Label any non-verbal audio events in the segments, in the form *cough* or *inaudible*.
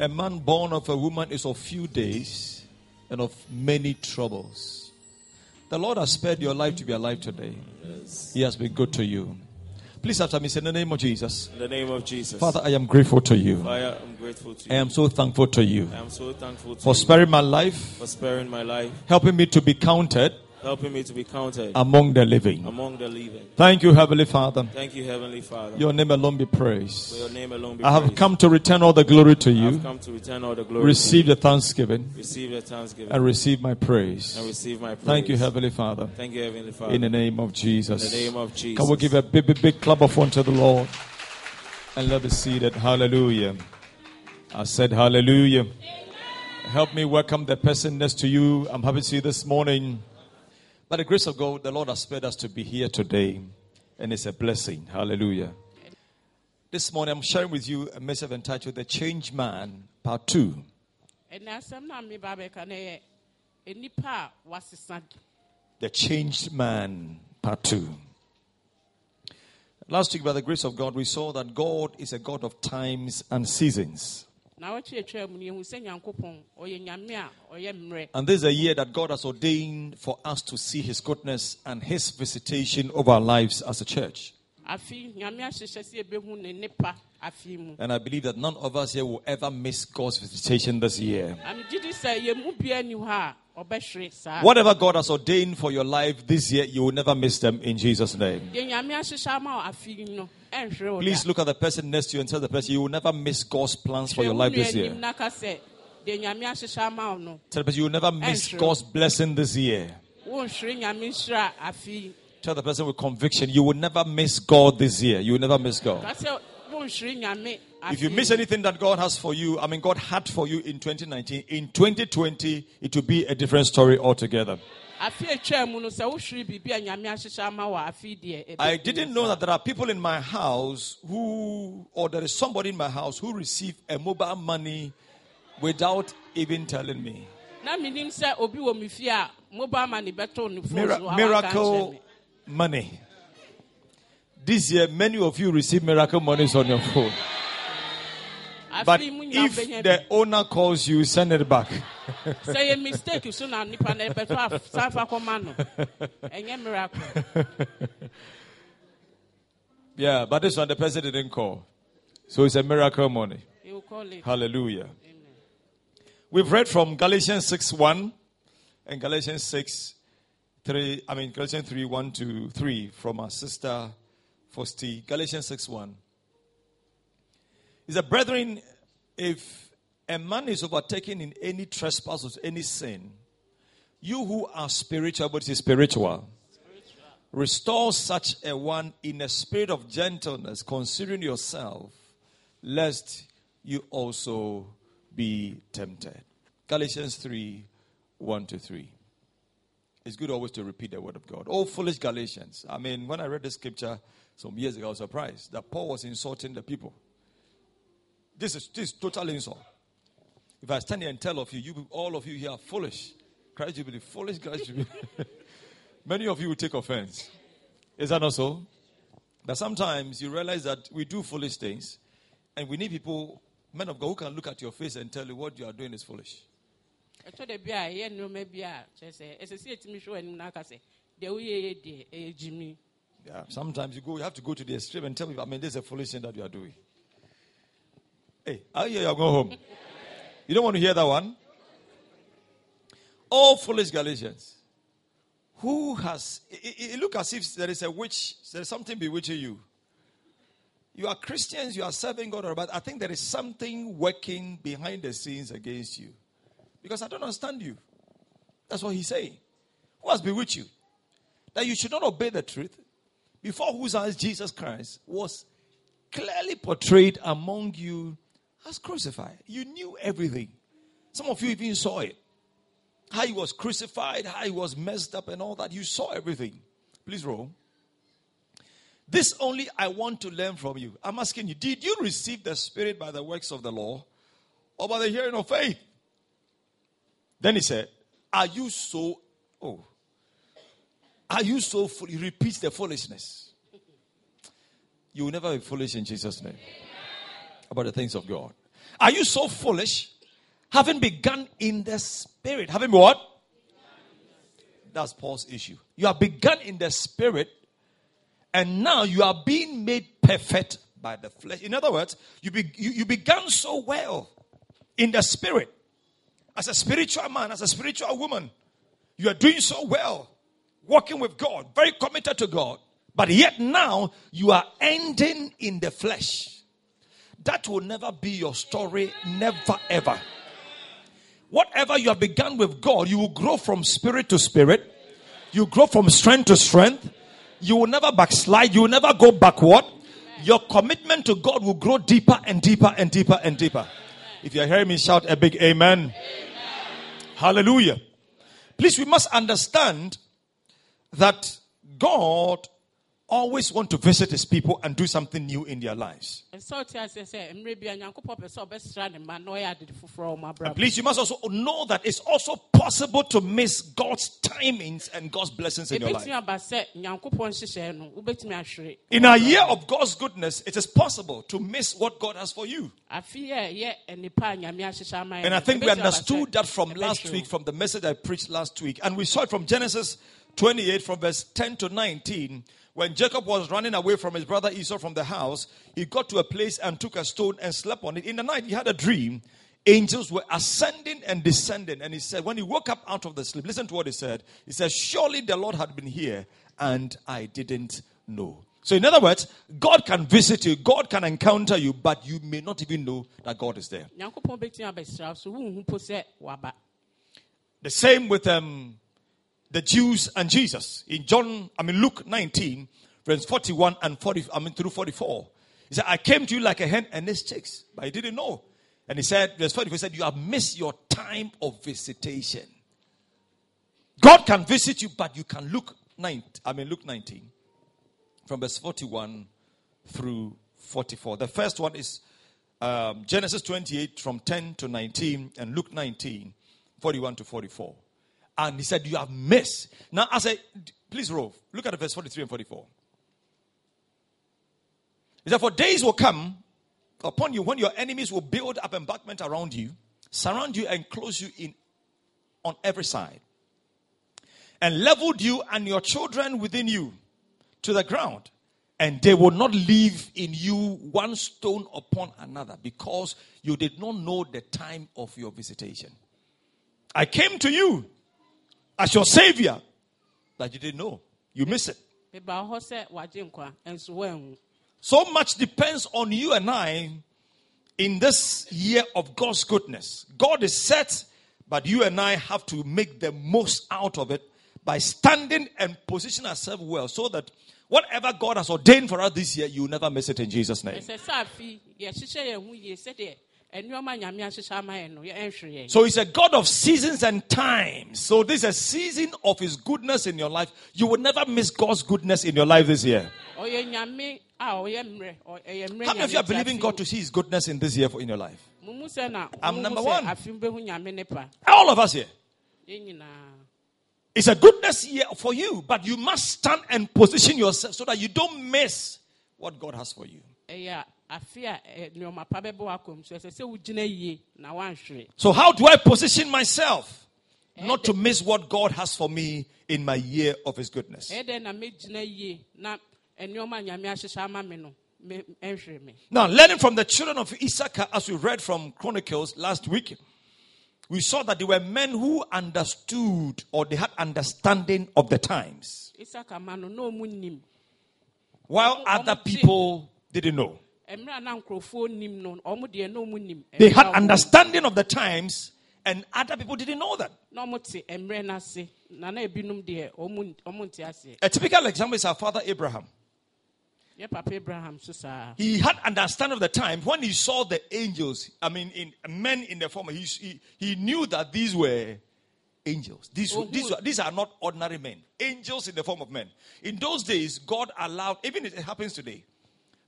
A man born of a woman is of few days and of many troubles. The Lord has spared your life to be alive today. He has been good to you. Please after me say in the name of Jesus. In the name of Jesus. Father, I am grateful to you. Father, I'm grateful to you. I am so thankful to you I am so thankful to for you sparing my life, for sparing my life, helping me to be counted helping me to be counted among the living. among the living. Thank you, Heavenly Father. Thank you, Heavenly Father. Your name alone be praised. your name alone be I have praised. come to return all the glory to you. I have come to return all the glory. Receive the thanksgiving receive the thanksgiving and receive my praise. and receive my praise. Thank you, Heavenly Father. Thank you, Heavenly Father. In the name of Jesus. In the name of Jesus. Can we give a big, big, big clap of one to the Lord? And let us see that. Hallelujah. I said hallelujah. Help me welcome the person next to you. I'm happy to see you this morning. By the grace of God, the Lord has spared us to be here today. And it's a blessing. Hallelujah. This morning, I'm sharing with you a message entitled The Change Man, Part 2. ɛnna asɛm no a meba bɛka no yɛ eh, nnipa a wasesa The Changed Man, Part 2. Last week, by the grace of God, we saw that God is a God of times and seasons. Na wɔkyerɛkyerɛ mu no yɛhu sɛ nyankopɔn ɔyɛ nyame a ɔyɛ mmerɛ And this is a year that God has ordained for us to see His goodness and His visitation over our lives as a church. afei nyame ahyehyɛ sɛ yɛbɛhu ne nnepa afei mu And I believe that none of us here will ever miss God's visitation this year. Na megye di sɛ yɛmu bia ni hɔ a ɔbɛhwere saa Whatever God has ordained for your life this year, you will never miss them in Jesus' name. deɛ nyame ahyehyɛ ama wo afei no ɛnhwere wo Please look at the person next to you and tell the person you will never miss God's plans for your life this year. na ka sɛ deɛ nyame ahyehyɛ ama wo no Tell the person you will never miss God's blessing this year. wonhwere nyame nhyira afei Tell the person with conviction you will never miss God this year. You will never miss God. Ka sɛ wonhwere nyame If you miss anything that God has for you, I mean, God had for you in 2019, in 2020, it will be a different story altogether. afei atwa mu no sɛ wohwere biribi a nyame ahyehyɛ ama wo a afei deɛ I eh, eh, didn't know that there are people in my house who, or there is somebody in my house who received a mobile money without even telling me. na menim sɛ obi wɔ me fie a mobile money bɛtoo ne phone Mira- so a waka nkyerɛ miracle money. This year, many of you receive miracle monies on your phone. But afei mu nya if the owner calls you, send it back. *laughs* sɛ yɛ mistake so na nipa no ɛbɛtɔ a san fa kɔma miracle *laughs* Yeah, but this one the person didn't call. So it's a miracle money. he will call it Hallelujah. We've read from Galatians 6 1 and Galatians 6 3, I mean, Galatians 3 1 to 3 from our sister Fosti. Galatians 6 1. He said, Brethren, if a man is overtaken in any trespass or any sin, you who are spiritual, but is spiritual, restore such a one in a spirit of gentleness, considering yourself, lest you also be tempted. Galatians 3 1 to 3. It's good always to repeat the word of God. Oh, foolish Galatians. I mean, when I read the scripture some years ago, I was surprised that Paul was insulting the people. This is this is total insult. If I stand here and tell of you, you all of you here are foolish. Christ be foolish, Christ be. *laughs* Many of you will take offense. Is that not so? But sometimes you realize that we do foolish things, and we need people, men of God, who can look at your face and tell you what you are doing is foolish. Yeah. Sometimes you go, you have to go to the extreme and tell people, I mean, this is a foolish thing that you are doing. Hey, I hear you are going home. You don't want to hear that one? All foolish Galatians. Who has, it, it, it look as if there is a witch, there is something bewitching you. You are Christians, you are serving God, but I think there is something working behind the scenes against you. Because I don't understand you. That's what he's saying. Who has bewitched you? That you should not obey the truth, before whose eyes Jesus Christ was clearly portrayed among you as crucified. You knew everything. Some of you even saw it. How he was crucified, how he was messed up, and all that. You saw everything. Please roll. This only I want to learn from you. I'm asking you, did you receive the Spirit by the works of the law or by the hearing of faith? Then he said, Are you so, oh, are you so fool? He repeats the foolishness. You will never be foolish in Jesus' name about the things of God. Are you so foolish? Having begun in the spirit. Having what? That's Paul's issue. You have begun in the spirit, and now you are being made perfect by the flesh. In other words, you, be, you, you began so well in the spirit. As a spiritual man, as a spiritual woman, you are doing so well, walking with God, very committed to God. But yet now you are ending in the flesh. That will never be your story, never ever. Whatever you have begun with God, you will grow from spirit to spirit. You grow from strength to strength. You will never backslide. You will never go backward. Your commitment to God will grow deeper and deeper and deeper and deeper. If you're hearing me, shout a big amen. amen. Hallelujah. Please, we must understand that God always want to visit his people and do something new in their lives. And please, you must also know that it's also possible to miss God's timings and God's blessings in your life. In a year of God's goodness, it is possible to miss what God has for you. And I think we understood that from last week, from the message I preached last week. And we saw it from Genesis 28, from verse 10 to 19 when Jacob was running away from his brother Esau from the house, he got to a place and took a stone and slept on it. In the night, he had a dream. Angels were ascending and descending. And he said, when he woke up out of the sleep, listen to what he said. He said, Surely the Lord had been here and I didn't know. So, in other words, God can visit you, God can encounter you, but you may not even know that God is there. The same with um, the Jews and Jesus. In John, I mean Luke 19, verse 41 and 40, I mean through 44. He said, I came to you like a hen and this chicks, but he didn't know. And he said, verse 44 he said, You have missed your time of visitation. God can visit you, but you can look nine, I mean Luke 19, from verse 41 through 44. The first one is um, Genesis 28 from 10 to 19 and Luke 19, 41 to 44. And he said, You have missed. Now, I say, please, Rove, look at the verse 43 and 44. He said, For days will come upon you when your enemies will build up embankment around you, surround you, and close you in on every side, and leveled you and your children within you to the ground. And they will not leave in you one stone upon another because you did not know the time of your visitation. I came to you as your savior that you didn't know. You miss it. So much depends on you and I in this year of God's goodness. God is set, but you and I have to make the most out of it by standing and position ourselves well so that whatever God has ordained for us this year, you never miss it in Jesus' name. So he's a God of seasons and times. So this is a season of his goodness in your life. You will never miss God's goodness in your life this year. How many of you are believing God to see his goodness in this year for in your life? I'm number one. All of us here. It's a goodness year for you, but you must stand and position yourself so that you don't miss what God has for you. Eh, so, how do I position myself? Not to miss what God has for me in my year of His goodness? Now, learning from the children of Issachar, as we read from Chronicles last week, we saw that they were men who understood or they had understanding of the times, while other people didn't know. They had understanding of the times, and other people didn't know that. A typical example is our father Abraham. He had understanding of the time when he saw the angels. I mean, in men in the form. He, he, he knew that these were angels. These, these, these are not ordinary men. Angels in the form of men. In those days, God allowed. Even if it happens today.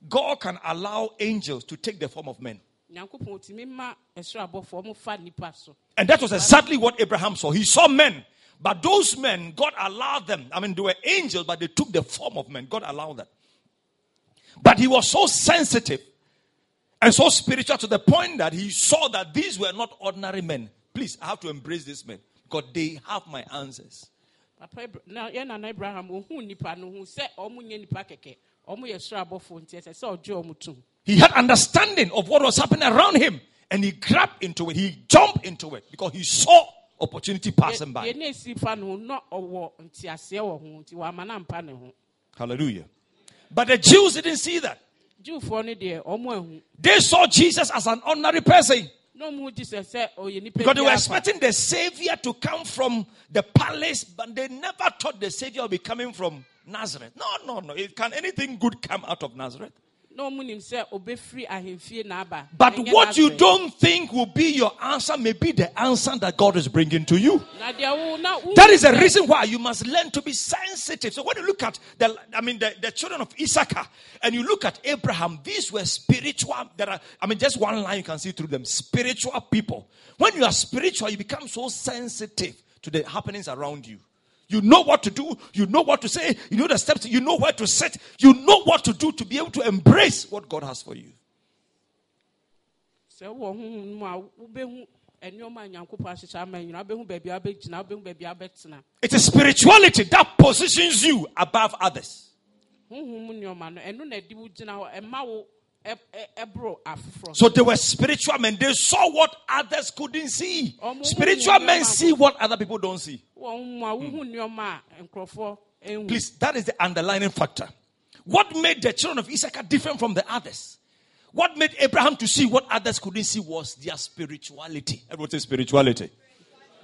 God can allow angels to take the form of men. And that was exactly what Abraham saw. He saw men, but those men, God allowed them. I mean, they were angels, but they took the form of men. God allowed that. But he was so sensitive And so spiritual to the point that he saw that these were not ordinary men. Please, I have to embrace these men because they have my answers. Papa Abra- na yɛn nana abraham ohun nipa no ho sɛ ɔmo nyɛ nipa kɛkɛ ɔmo yɛ soro abɔfo nti ɛsɛ sɛ ɔgye ɔmo tum He had understanding of what was happening around him and he grabbed into it. He jumped into it because he saw opportunity passing by. deɛ ne esi fa no ho na ɔwɔ nteaseɛ wɔ ho nti wama na mpa ne ho Hallelujah. But the Jews didn't see that. jiwfoɔ no deɛ ɔmo ahu They saw Jesus as an ordinary person na ɔmo gye sɛ sɛ ɔyɛ nipa because they were expecting the Savior to come from the palace, but they never thought the Savior would be coming from Nazareth. No, no, no. Can anything good come out of Nazareth? na ɔmo nim sɛ ɔbɛfiri ahemfie na aba But what you don't think will be your answer may be the answer that God is bringing to you. na deɛ wo na wo That is the reason why you must learn to be sensitive. So when you look at the, I mean, the, the children of Issachar, and you look at Abraham, these were spiritual. There are, I mean, just one line you can see through them. Spiritual people. When you are spiritual, you become so sensitive to the happenings around you. You know what to do. You know what to say. You know the steps. You know where to sit. You know what to do to be able to embrace what God has for you. sɛ wowɔ honhom no mu a wobɛhu nneɔma a nyankopɔn ahyehyɛ ama nyina wobɛhu baabi a wobɛgyina wobɛhu baabi a wobɛtena It is spirituality that positions you above others. So they were spiritual men. They saw what others couldn't see. Spiritual men see what other people don't see. wɔ honhom a wohu nneɔma a nkurɔfoɔ ɛhu Please, that is the underlying factor. What made the children of Issachar different from the others? What made Abraham to see what others couldn't see was their spirituality. Everyone say spirituality.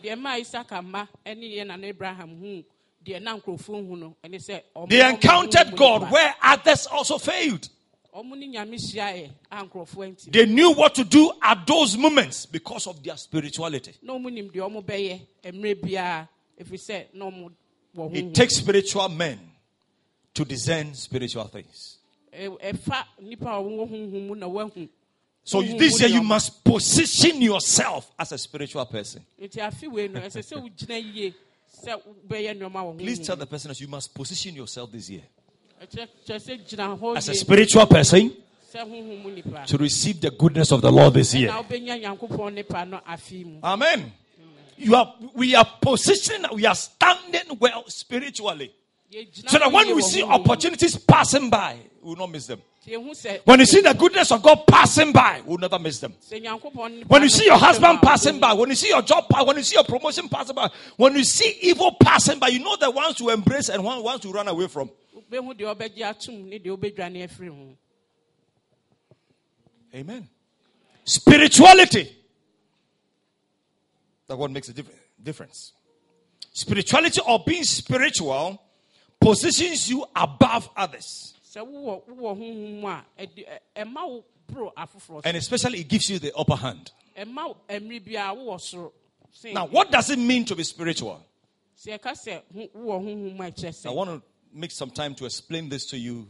deɛ ma isaka mma ɛne yɛ abraham hu deɛ na nkurɔfoɔ hu no ɛne They encountered God where others also failed. Ɔmo ne nyame hyiaeɛ a nkurɔfoɔ nti They knew what to do at those moments because of their spirituality. na ɔmo nim deɛ ɔmo bɛyɛ mmerɛ biara ɛfiri sɛ na ɔmo It takes spiritual men to discern spiritual things. Ɛ- ɛfa nipa a wɔwɔ honhom mu na wahu So this year you must position yourself as a spiritual person. nti afe wei no ɛsɛ sɛ wogyina yie sɛ wobɛyɛ nneɔma wɔ Please tell the person that you must position yourself this year ɛkyerɛ kyerɛ sɛ gyina hɔ as a spiritual person sɛ honhom mu nipa to receive the goodness of the Lord this year. wobɛnya nyankopɔn nipa no afe mu Amen. You are we are positioning, we are standing well spiritually. So that when we see opportunities passing by, we will not miss them. Nti yɛhu sɛ- When you see the goodness of God passing by, we will never miss them. sɛ Nyankopɔn nipa When you see your husband passing by, when you see your job, when you see your promotion passing by, when you see evil passing by, you know the ones to embrace and one ones to run away from. Wobɛhu deɛ ɔbɛgye atom ne deɛ wobɛdwane afiri ho Amen. Spirituality. That what makes a difference. Spirituality or being spiritual positions you above others. sɛ wowɔ wowɔ honhom mu a ɛde- ɛ- ɛma wo boro afoforɔ so And especially it gives you the upper hand. ɛma wo mmere biara wowɔ soro sen Now, what does it mean to be spiritual? sɛ ɛka sɛ ho- wowɔ honhom mu a ɛkyerɛ I want to make some time to explain this to you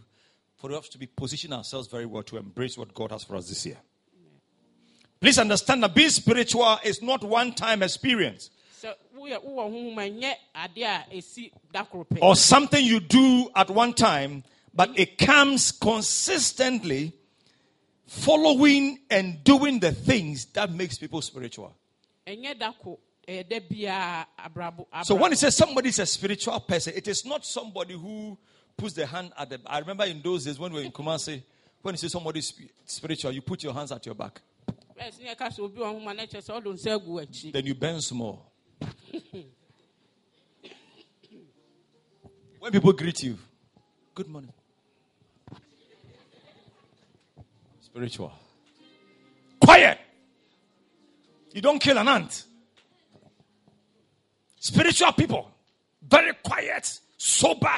for us to be position ourselves very well to embrace what God has for us this year. Please understand that being spiritual is not one time experience sɛ woyɛ wowɔ honhom mu a ɛnyɛ adeɛ a ɛsi da koro pɛ or something you do at one time, but it comes consistently following and doing the things that makes people spiritual. Ɛnyɛ da ko ɛyɛ da biara abrabɔ So when it says somebody is a spiritual person, it is not somebody who puts the hand at the. I remember in those days when we were in Kumasi, when you say somebody is spiritual, you put your hands at your back, Bɛs ne yɛka sɛ obi wɔ honhom a na kyerɛ sɛ ɔde nsa agu w'akyi then you bend small. *laughs* when people greet you, good morning. Spiritual. Quiet. You don't kill an ant. Spiritual people, very quiet, sober,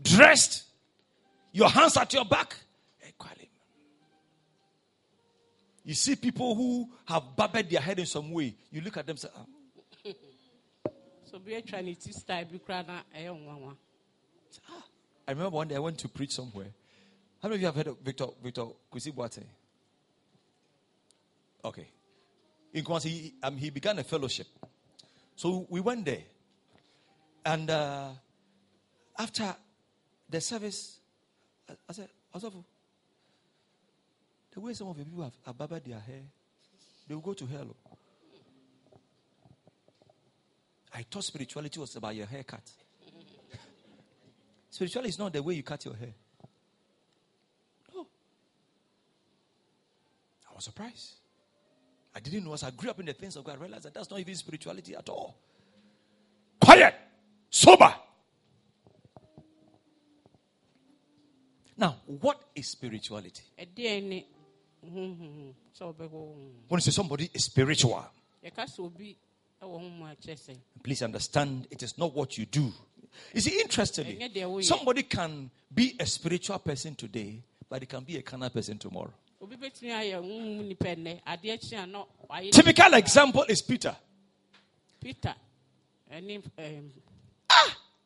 dressed, your hands at your back. You see people who have barbed their head in some way. You look at them and say, "Ah, *laughs* so atwa ne ti style koraa na ɛyɛ nwanwa I remember one day I went to preach somewhere. How many of you have heard of Victor Victor Kusi Boateng? Okay. In Kumasi, he, um, he began a fellowship. So we went there. And uh, after the service, I, I said, Osofu, The way some of you people have ababa their hair, they will go to hell. I thought spirituality was about your haircut. *laughs* spirituality is not the way you cut your hair. No. I was surprised. I didn't know as I grew up in the things of God, I realized that that's not even spirituality at all. Quiet, sober. Now, what is spirituality? ɛdeɛn ne honhom sɛ wobɛkɔ When you say somebody is spiritual, yɛka sɛ obi ɛwɔ honhom a kyerɛ sɛ please understand it is not what you do. You see, interestingly, Ɛnyɛ deɛ woyɛ. somebody can be a spiritual person today, but he can be a carnal person tomorrow. Obi bɛtumi ayɛ honhom nipa nnɛ adeɛ kye a na wayɛ Typical example is Peter. peter ɛm,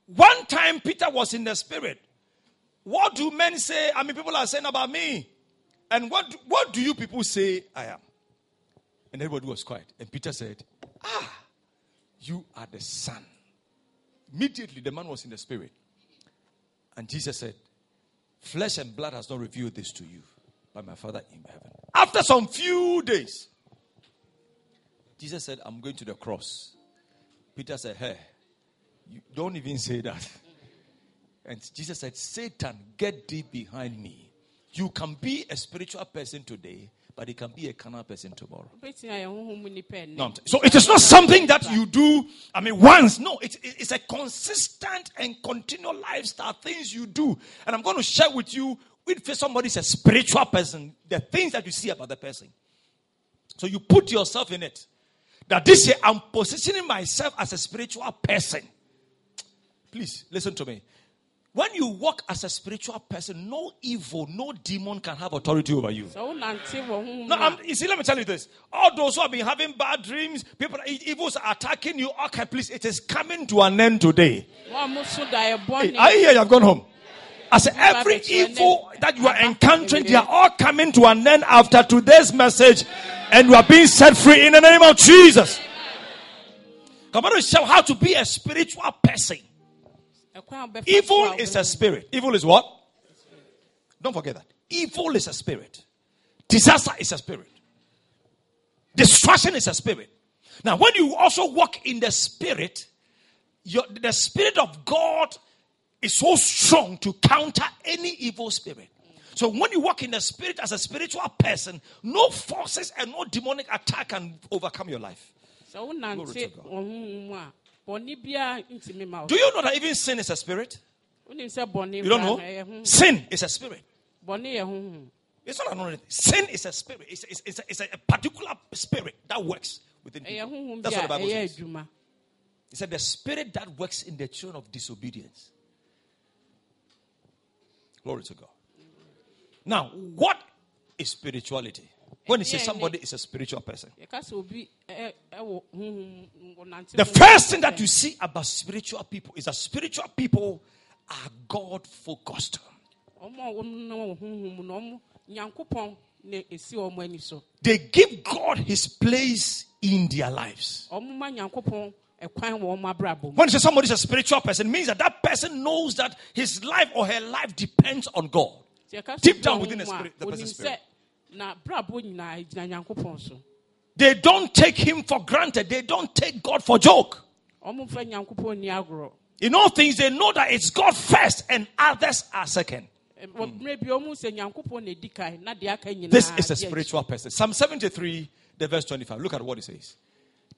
One time, Peter was in the spirit. What do men say? I mean, people are saying about me. And what, what do you people say I am? And everybody was quiet. And Peter said, Ah, you are the Son. Immediately, the man was in the spirit. And Jesus said, Flesh and blood has not revealed this to you, but my Father in heaven. After some few days, Jesus said, I'm going to the cross. Peter said, Hey, you don't even say that. And Jesus said, Satan, get thee behind me. You can be a spiritual person today, but you can be a carnal person tomorrow. wobɛtumi ayɛ honhom nipa nnɛ No, so it is not something that you do, I mean, once. No, it, it- it's a consistent and continual lifestyle, things you do. And I'm going to share with you, if somebody is a spiritual person, the things that you see about the person. So you put yourself in it. That this year I'm positioning myself as a spiritual person. Please listen to me. When you walk as a spiritual person, no evil, no demon can have authority over you. sɛ wonante wɔ honhom No, I'm, you see, let me tell you this. All those who have been having bad dreams, people, evils are attacking you. Okay, please, it is coming to an end today. wɔn a moso da yɛ Hey, I hear you have gone home. I say every evil that you are encountering, they are all coming to an end after today's message, and you are being set free in the name of Jesus. Come on show how to be a spiritual person. ɛkwan a wobɛfa Evil is a spirit. Evil is what? Don't forget that. Evil is a spirit. Disaster is a spirit. Destruction is a spirit. Now, when you also walk in the spirit, your, the spirit of God is so strong to counter any evil spirit. So when you walk in the spirit as a spiritual person, no forces and no demonic attack can overcome your life. sɛ wonante Glory to God. wɔ honhom a bɔne biara ntumi ma wo Do you know that even sin is a spirit? wonim sɛ bɔne You don't know? no ɛyɛ honhom Sin is a spirit. bɔne yɛ honhom It's not another thing. Sin is a spirit. It's, it's, it's, a, it's a particular spirit that works within people. That's what the Bible says. It said the spirit that works in the children of disobedience. Glory to God. Now, what is spirituality? When you say somebody is a spiritual person, yɛka sɛ obi ɛ- ɛwɔ honhom wɔnante the first thing that you see about spiritual people is that spiritual people are God focused. ɔmo a wɔnam wɔ honhom mu na ɔmo nyankopɔn na esi ɔmo ani so They give God his place in their lives. Ɔmo ma nyankopɔn ɛkwan wɔ ɔmo abrabɔ mu When you say somebody is a spiritual person, it means that that person knows that his life or her life depends on God. Sɛ yɛka sɛ Deep down within the spirit- the person's spirit. na brabɔ nyinaa gyina nyankopɔn so They don't take him for granted. They don't take God for joke. ɔmo mfa nyankopɔn ni agorɔ In all things, they know that it's God first and others are second. Ɛ, wɔ hmm. mmerɛ bi ɔmo sɛ nyankopɔn na edi kan na deɛ aka nyinaa This is a spiritual person. Psalm 73, the verse 25. Look at what it says.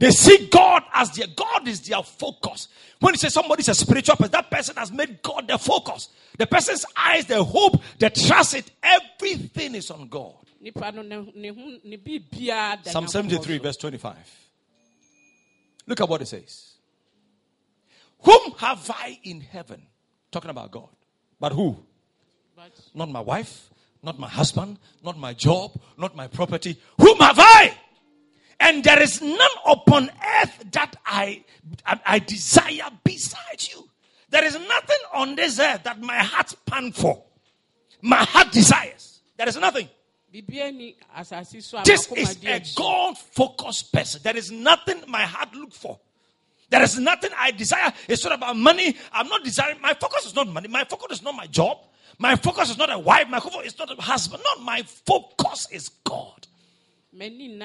They see God as their God is their focus. When you say somebody is a spiritual person, that person has made God their focus. The person's eyes, their hope, their trust, it everything is on God. nipa no ne ne ho ne biribiara da Psalm 73, verse 25. Look at what it says. Whom have I in heaven? Talking about God. But who? But Not my wife, not my husband, not my job, not my property. Whom have I? And there is none upon earth that I, I, I desire besides you. There is nothing on this earth that my heart pan for. My heart desires. There is nothing. biribiara ni asase so a This is a God focused person. There is nothing my heart look for. There is nothing I desire. It's not about money. I'm not desiring. My focus is not money. My focus is not my job. My focus is not a wife. My focus is not a husband. Not my focus is God. When you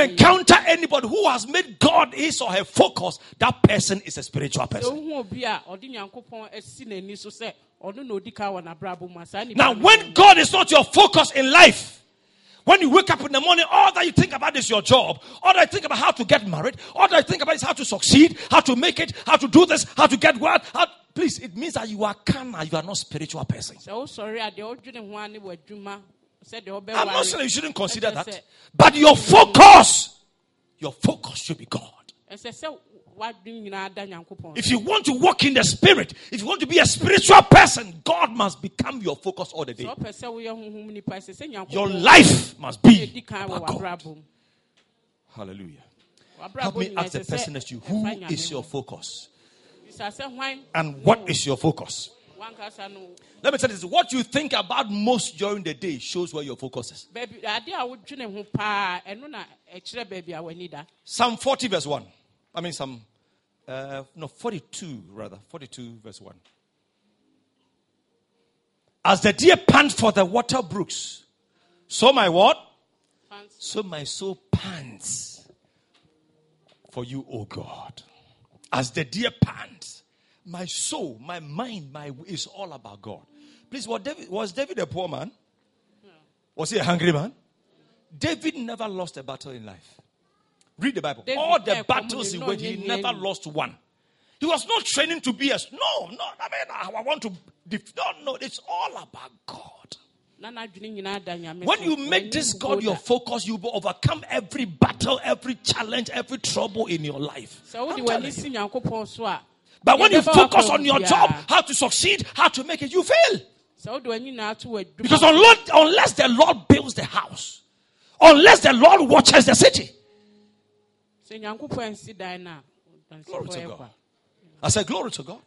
encounter anybody who has made God his or her focus, that person is a spiritual person. wohu obi a ɔde nyankopɔn asi n'ani so sɛ ɔno na odi ka wɔ n'abrabɔ mu a saa nipa Now, when God is not your focus in life, when you wake up in the morning, all that you think about is your job. All that you think about how to get married. All that you think about is how to succeed, how to make it, how to do this, how to get what. How, please, it means that you are carnal. You are not spiritual person. Sɛ wosɔre a deɛ wodwene ho a ne w'adwuma sɛdeɛ I'm not saying you shouldn't consider that, but your focus, your focus should be God. ɛsɛ sɛ w'adwene nyinaa da nyankopɔn If you want to walk in the spirit, if you want to be a spiritual person, God must become your focus all the day. wopɛ sɛ woyɛ honhom nipa ɛsɛ sɛ Your life must be ɛdi kan wɔ about God. Hallelujah. Help me ask the person next to you, who is your focus? Bisa sɛ hwan And what is your focus? Let me tell you this what you think about most during the day shows where your focus is. baabi ade a wodwene ho paa ɛno na ɛkyerɛ baabi a w'ani da Psalm 40, verse 1. I mean, some, uh, no, 42, rather. 42, verse 1. As the deer pants for the water brooks, so my what? Fans- So my soul pants for you, O God. As the deer pants, my soul, my mind, my is all about God. Please, was David, was David a poor man? Was he a hungry man? David never lost a battle in life. Read the Bible. David all the battles he no, won, he never lost one. He was not training to be a no, no. I mean, I, want to. Def, no, no. It's all about God. na n'adwene nyinaa da nyame When you make this God your focus, you will overcome every battle, every challenge, every trouble in your life. Sɛ wode I'm w'ani telling you. si nyankopɔn so a But when you focus on your job, how to succeed, how to make it, you fail. sɛ wode w'ani nyinaa to w'adwuma Because unless, the Lord builds the house, unless the Lord watches the city, sɛ nyankopɔn ansi dan no a Glory to God. I said, Glory to God.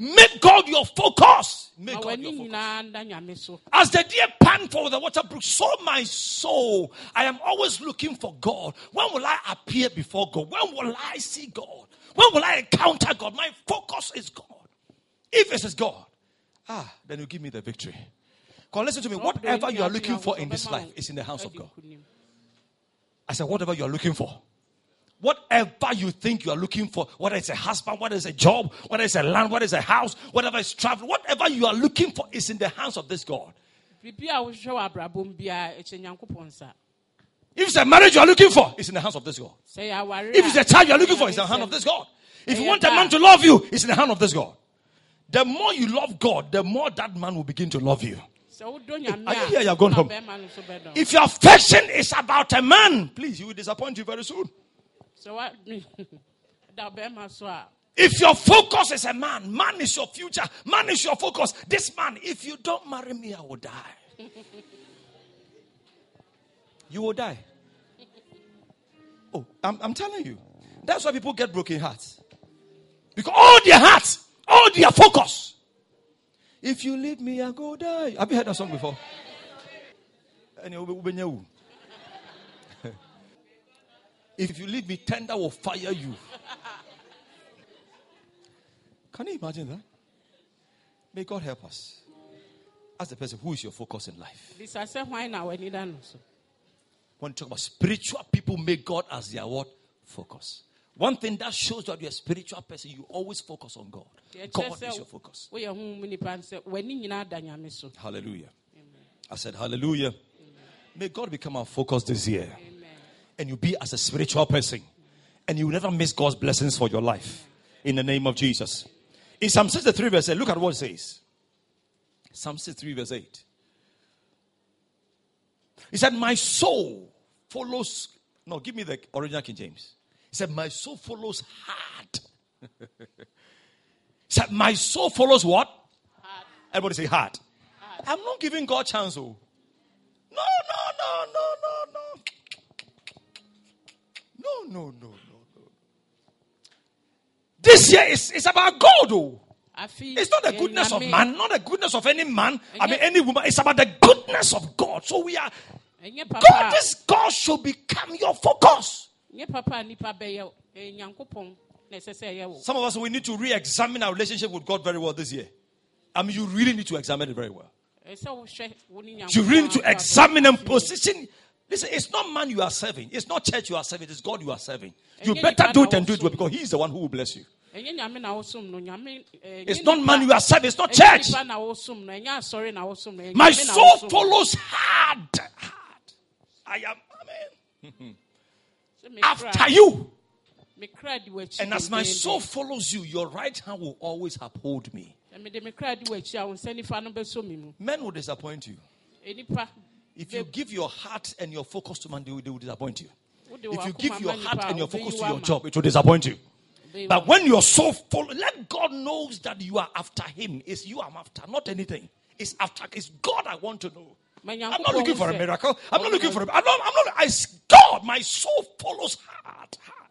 Make God your focus. Make God your focus. nyinaa da nyame so As the deer pant for the water brook, so my soul. I am always looking for God. When will I appear before God? When will I see God? When will I encounter God? My focus is God. If it is God, ah, then you give me the victory. Come, listen to me. Whatever you are looking for in this life is in the hands of God. I said, whatever you are looking for. Whatever you think you are looking for, whether it's a husband, whether it's a job, whether it's a land, whether it's a house, whatever is travel, whatever you are looking for is in the hands of this God. If it's a marriage you are looking for, it's in the hands of this God. sɛ yɛ aware If it's a child you are looking for, it's in the hand of this God. If you want a man to love you, it's in the hand of this God. The more you love God, the more that man will begin to love you. Are you here? You are going home. bɛrima no nso bɛdɔ. If your affection is about a man, please, he will disappoint you very soon. sɛ wa da bɛrima so *laughs* If your focus is a man, man is your future, man is your focus. This man, if you don't marry me, I will die. *laughs* You will die. Oh, I'm, I'm telling you. That's why people get broken hearts. Because all their hearts, all their focus. If you leave me, I go die. Have you heard that song before? *laughs* If you leave me, tender will fire you. Can you imagine that? May God help us. Ask the person, who is your focus in life? When you talk about spiritual people, make God as their what? Focus. One thing that shows that you're a spiritual person, you always focus on God. God is your focus. woyɛ honhom nipa no sɛ w'ani nyinaa da nyame so Hallelujah. I said, Hallelujah. May God become our focus this year. Amen. And you be as a spiritual person. And you will never miss God's blessings for your life. In the name of Jesus. In Psalm 63, verse 8, look at what it says. Psalm 63, verse 8. He said, My soul follows. No, give me the original King James. He said, My soul follows hard. *laughs* he said, My soul follows what? Hard. Everybody say hard. I'm not giving God chance. Oh. No, no, no, no, no, no. No, no, no, no, no. This year is, is about God. Oh. It's not the goodness of man, not the goodness of any man. I mean, any woman. It's about the goodness of God. So we are. God, this God should become your focus. nyɛ papa a nipa bɛyɛ ɛyɛ nyankopɔn na ɛsɛ sɛ ɛyɛ wo Some of us, we need to re examine our relationship with God very well this year. I mean, you really need to examine it very well. ɛsɛ wohwɛ wo ne You really need to examine and position. Listen, it's not man you are serving. It's not church you are serving. It's God you are serving. You better do it and do it well because He is the one who will bless you. Ɛnyɛ nyame na wosom no nyame eh, It's not man you are serving. It's not church. nipa na wosom no ɛnyɛ asɔre na wosom no ɛnyɛ My soul follows hard. Hard. I am. Amen. *laughs* After you. me kra di w'akyi And as my soul follows you, your right hand will always uphold me. Sɛ mede me kra di w'akyi a wo nsa nifa no bɛsɔ me mu Men will disappoint you. If you give your heart and your focus to man, they will, they will disappoint you. If you give your heart and your focus to your job, it will disappoint you. But when your soul follow, let God knows that you are after Him. It's you I'm after, not anything. It's after. It's God I want to know. I'm not looking for a miracle. I'm not looking for. A, I'm not. I'm not. I God. My soul follows hard, hard.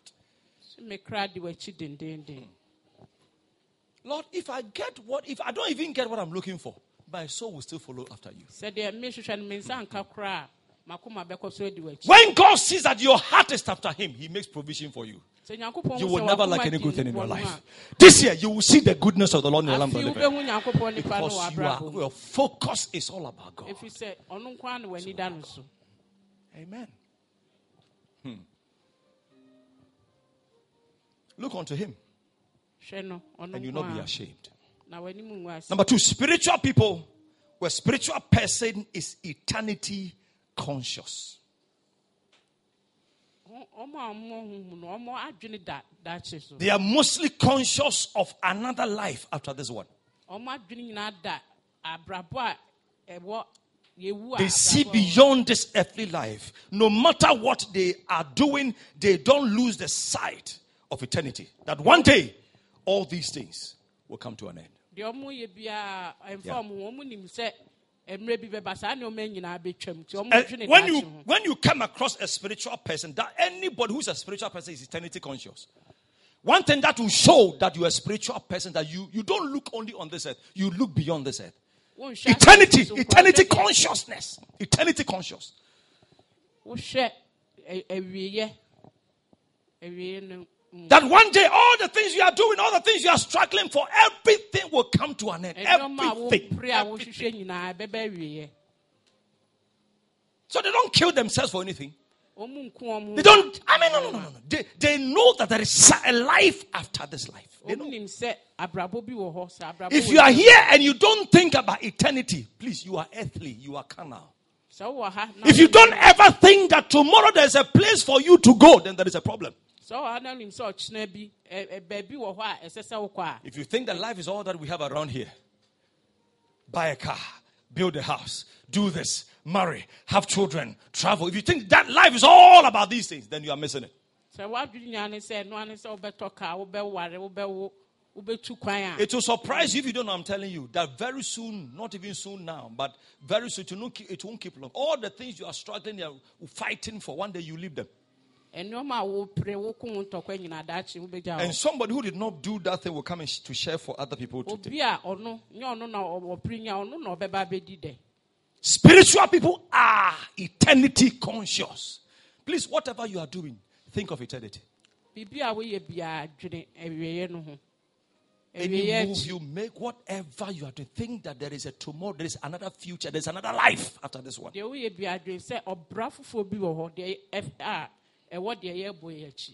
Lord, if I get what, if I don't even get what I'm looking for, my soul will still follow after you. sɛdeɛ mehwehwɛ no me nsa nka koraa a makoma bɛkɔ so adi w'akyi When God sees that your heart is after Him, He makes provision for you. You will never lack any good thing in your life. This year, you will see the goodness of the Lord in the land of the living. wobɛhu nyankopɔn nipa no wɔ Because you are, your focus is all about God. ɛfiri sɛ ɔno nko a na w'ani da no so Amen. Hmm. Look unto Him, and you will not be ashamed. na w'anim ngu ase Number two, spiritual people, where spiritual person is eternity conscious. They are mostly conscious of another life after this one. ɔmo adwene nyinaa da abrabɔ a ɛwɔ yɛwu a They see beyond this earthly life. No matter what they are doing, they don't lose the sight of eternity. That one day, all these things will come to an end. deɛ ɔmo yɛ biara ɛmfa Yeah. Ɔmo ho ɔmo nim sɛ mmerɛ bi bɛba saa nneɛma nyinaa bɛtwam nti ɔmo eh, And when you when you come across a spiritual person, that anybody who's a spiritual person is eternity conscious. One thing that will show that you're a spiritual person that you you don't look only on this earth, you look beyond this earth. Eternity, eternity koraa, wohwɛ deɛ- consciousness, eternity conscious. Wohwɛ ɛ- awieeɛ awieeɛ no mu That one day all the things you are doing, all the things you are struggling for, everything will come to an end. Everything. everything. wohwehwɛ nyinaa ɛbɛbɛ awieeɛ So they don't kill themselves for anything. ɔmo nku ɔmo They don't. I mean, no, no, no, no. They, they know that there is a life after this life. They ɔmo know. nim sɛ abrabɔ bi wɔ hɔ sɛ abrabɔ If you are here and you don't think about eternity, please, you are earthly, you are carnal. sɛ wowɔ ha na If you don't ever think that tomorrow there's a place for you to go, then there is a problem. Sɛ wowɔ ha na wonim sɛ ɔkyena bi ɛ- ɛ- baabi wɔ hɔ a ɛsɛ sɛ wokɔ a If you think that life is all that we have around here, buy a car, build a house, do this, marry, have children, travel. If you think that life is all about these things, then you are missing it. sɛ woadwene nyinaa ne sɛ ɛnoa ne sɛ wobɛtɔ kaa wobɛware wobɛwo wobɛtu kwan a It will surprise you if you don't know. I'm telling you that very soon, not even soon now, but very soon, it won't keep, it won't keep long. All the things you are struggling, you are fighting for, one day you leave them. Ɛnneɔma a wopere woko wo ntɔkwa nyinaa daakye wobɛgya And somebody who did not do that thing will come and sh- to share for other people to take. obi a ɔno nyɛ ɔno na ɔ- ɔpere nya ɔno na ɔbɛba bɛdi dɛ Spiritual people are eternity conscious. Please, whatever you are doing, think of eternity. biribi a woyɛ biaa dwene awieeɛ no ho Any move you make, whatever you are doing, think that there is a tomorrow, there is another future, there is another life after this one. Deɛ woyɛ biaa dwene sɛ ɔbra foforɔ bi wɔ hɔ deɛ ɛf- a ɛwɔ deɛ yɛbɔ yɛ akyi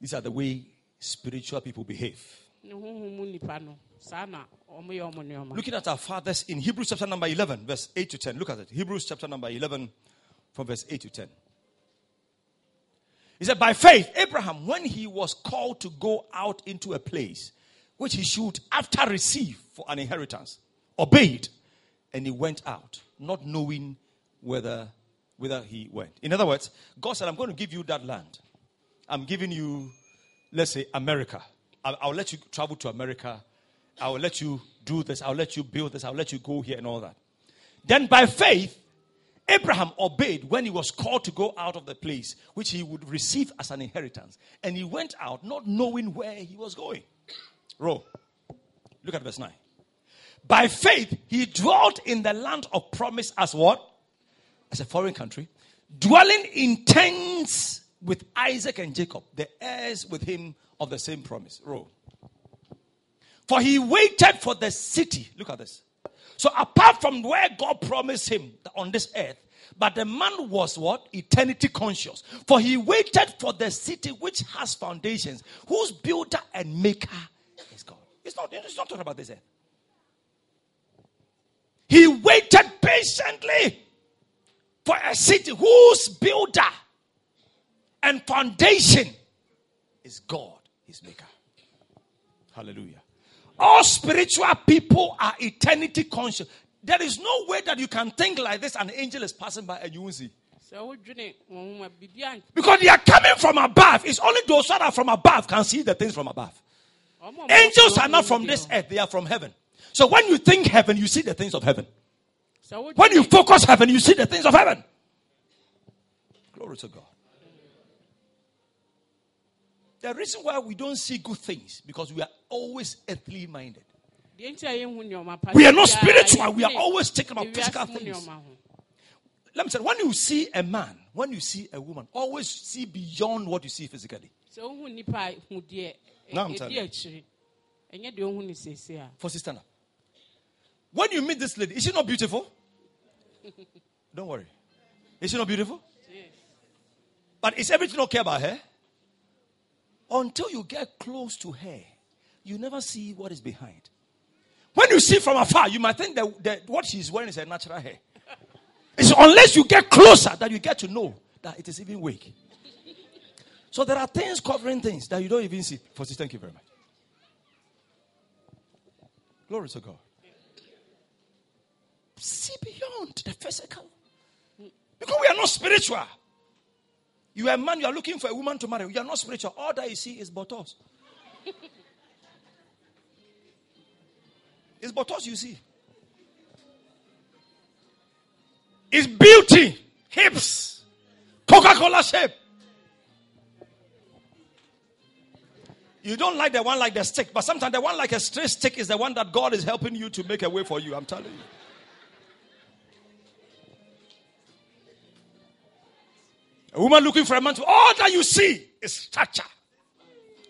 These are the way spiritual people behave. ne honhom mu nnipa no saa na ɔmoyɛ ɔmo nneɔma Looking at our fathers in Hebrews chapter number 11, verse 8 to 10. Look at it. Hebrews chapter number 11, from verse 8 to 10. He said, By faith, Abraham, when he was called to go out into a place which he should after receive for an inheritance, obeyed, and he went out, not knowing whether, whether he went. In other words, God said, I'm going to give you that land. I'm giving you, let's say, America. I'll, I'll let you travel to America. I will let you do this. I'll let you build this. I'll let you go here and all that. Then by faith, Abraham obeyed when he was called to go out of the place which he would receive as an inheritance. And he went out not knowing where he was going. Row. Look at verse 9. By faith, he dwelt in the land of promise as what? As a foreign country, dwelling in tents with Isaac and Jacob, the heirs with him of the same promise. Row. For he waited for the city. Look at this. So apart from where God promised him on this earth, but the man was what? Eternity conscious. For he waited for the city which has foundations, whose builder and maker is God. It's not, it's not talking about this earth. He waited patiently for a city whose builder and foundation is God, his maker. Hallelujah. All spiritual people are eternity conscious. There is no way that you can think like this and an angel is passing by and you won't see. sɛ wodwene wɔn ho a biribiara Because they are coming from above. It's only those that are from above can see the things from above. ɔmo a wɔn Angels are not from this earth, they are from heaven. So when you think heaven, you see the things of heaven. When you focus heaven, you see the things of heaven. Glory to God. The reason why we don't see good things because we are always earthly minded. deɛ nti a yɛnhu nneɛma pa We are not spiritual. We are always thinking about physical things. Let me say, when you see a man, when you see a woman, always see beyond what you see physically. sɛ wohu nipa a hu deɛ Now I'm telling you. akyiri ɛnyɛ deɛ ohu ne seesei a For sister, when you meet this lady, is she not beautiful? Don't worry. Is she not beautiful? But is everything okay about her? Until you get close to her, you never see what is behind. When you see from afar, you might think that, that what she's wearing is her natural hair. It's unless you get closer that you get to know that it is even wig. So there are things covering things that you don't even see. For thank you very much. Glory to God. See beyond the physical. Because we are not spiritual. You are a man, you are looking for a woman to marry. You are not spiritual. All that you see is bottles. it's bottles you see. It's beauty, hips, Coca Cola shape. You don't like the one like the stick, but sometimes the one like a straight stick is the one that God is helping you to make a way for you. I'm telling you. A woman looking for a man to all that you see is stature,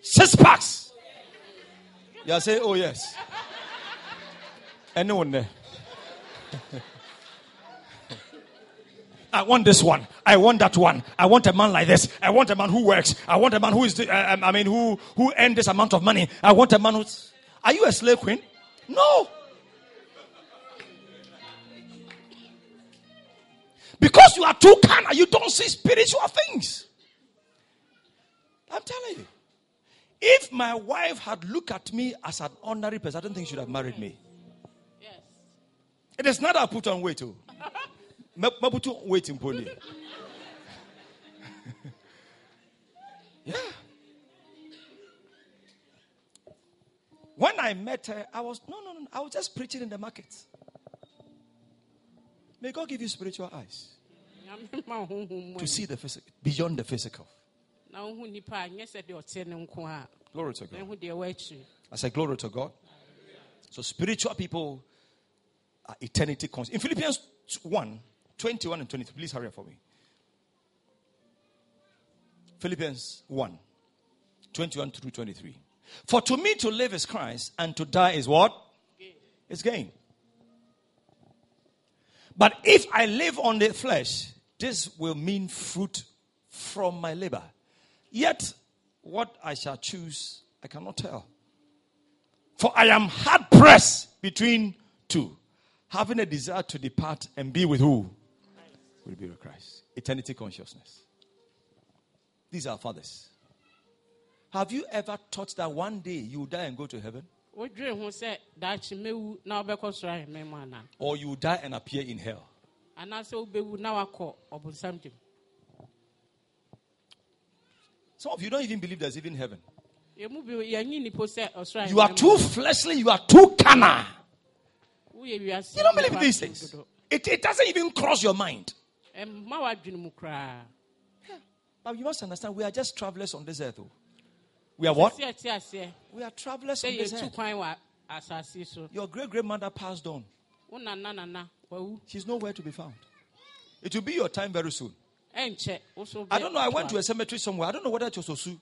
six packs. You say, oh yes. Anyone there? *laughs* I want this one. I want that one. I want a man like this. I want a man who works. I want a man who is, the- uh, I mean, who who earn this amount of money. I want a man who's. Are you a slave queen? No. Because you are too carnal, you don't see spiritual things. I'm telling you. If my wife had looked at me as an ordinary person, I don't think she would have married me. yes It is not I put on weight. Oh. *laughs* Me- me put on weight in pony. *laughs* *laughs* yeah. When I met her, I was no, no, no. I was just preaching in the market. May God give you spiritual eyes *laughs* to see the physical, beyond the physical. na wohu nipa a nyɛ sɛ deɛ ɔte ne nko a Glory to God. ɛhu deɛ ɛwɔ akyiri I say glory to God. So spiritual people are eternity conscious. In Philippians 1, 21 and 23, please hurry up for me. Philippians 1, 21 through 23. For to me to live is Christ, and to die is what? It's gain. But if I live on the flesh, this will mean fruit from my labor. Yet, what I shall choose, I cannot tell. For I am hard pressed between two, having a desire to depart and be with who? Will be with Christ. Eternity consciousness. These are fathers. Have you ever thought that one day you will die and go to heaven? wodwere ho sɛ daakye mɛwu na wobɛkɔ soro ahemɛ mu anaa Or you will die and appear in hell? Anaasɛ wobɛwu na wakɔ ɔbonsam gyem Some of you don't even believe there's even heaven. yɛmu bi yɛnyi nipo sɛ ɔsoro You are too fleshly, you are too carnal. woyɛ wiase You don't believe these things. It, it doesn't even cross your mind. ɛmma wadwene mu koraa But you must understand, we are just travelers on this earth. oh. We are what? sɛ ɛte aseɛ We are travelers sɛ on this yɛtu earth. kwan wɔ asase so Your great grandmother passed on. wo nana nana wawu She's nowhere to be found. It will be your time very soon. I don't know. I went to a cemetery somewhere. I don't know whether it was Osu.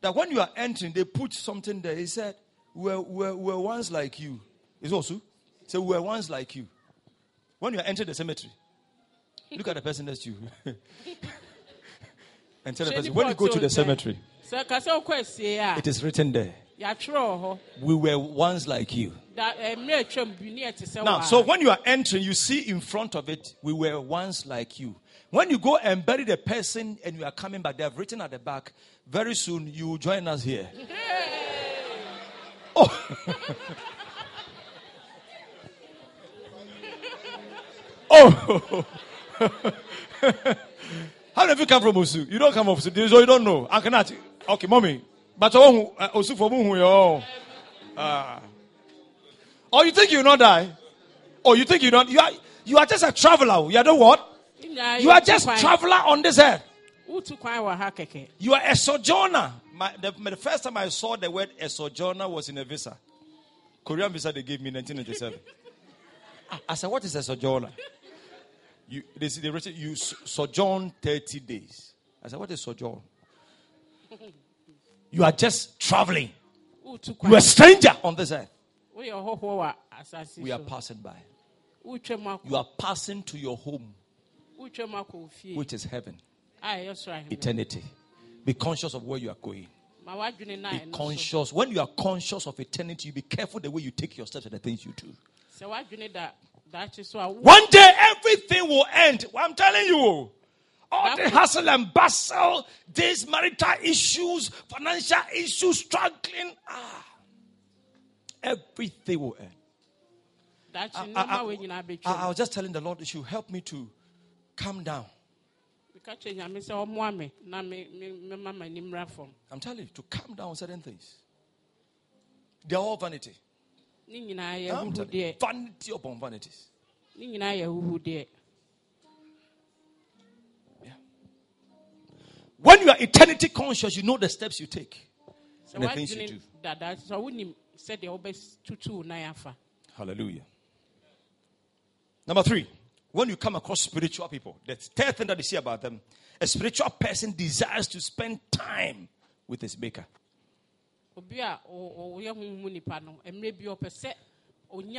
That when you are entering, they put something there. He said, We're, we're, we're once like you. Is Osu? So we were once like you. When you are entering the cemetery, look at the person next to you. *laughs* and tell the person, when you go to the cemetery, sɛ ka sɛ wokɔ asie a it is written there. We were once like you. Eh, mmerɛ atwam bi ne ɛte sɛ Now, so when you are entering, you see in front of it, we were once like you. When you go and bury the person and you are coming back, they have written at the back, very soon you will join us here. Oh. *laughs* oh. How have you come from Osu? You don't come from Osu, so you don't know. Ankanati. Okay, mommy. But oh, uh, Osu for Muhu, yo. Ah. Or you think you will not die? Or you think you not? You are you are just a traveler. You are the what? You are just traveler on this earth. wotu kwan wɔ ha kɛkɛ You are a sojourner. My, the, the first time I saw the word a sojourner was in a visa. Korean visa they gave me in 1997. Ah, I said, what is a sojourner? You, they, they it, you sojourn 30 days. I said, what is sojourn? You are just traveling. You are a stranger on this earth. Woyɛ ɔhɔhoɔ wɔ asase We are passing by. You are passing to your home, wotwam akɔ wo fie which is heaven, a ɛyɛ soro ahemman eternity. Be conscious of where you are going. ma wadwene no a Be conscious. When you are conscious of eternity, you be careful the way you take your steps and the things you do. sɛ wadwene da daakye so a wo- One day, everything will end. I'm telling you. All the hustle and bustle, these marital issues, financial issues, struggling, ah, everything will end. I, nneɛma I- I was just telling the Lord, you should help me to calm down. fam I'm telling you, to calm down on certain things. They're all vanity. ne nyinaa yɛ I'm telling you, vanity upon vanities. ne nyinaa yɛ ahuhudeɛ When you are eternity conscious, you know the steps you take and the things you do. Da daakye so a wonim sɛdeɛ wobɛtutu nan afa Hallelujah. Number three, when you come across spiritual people, the third thing that you see about them, a spiritual person desires to spend time with his maker.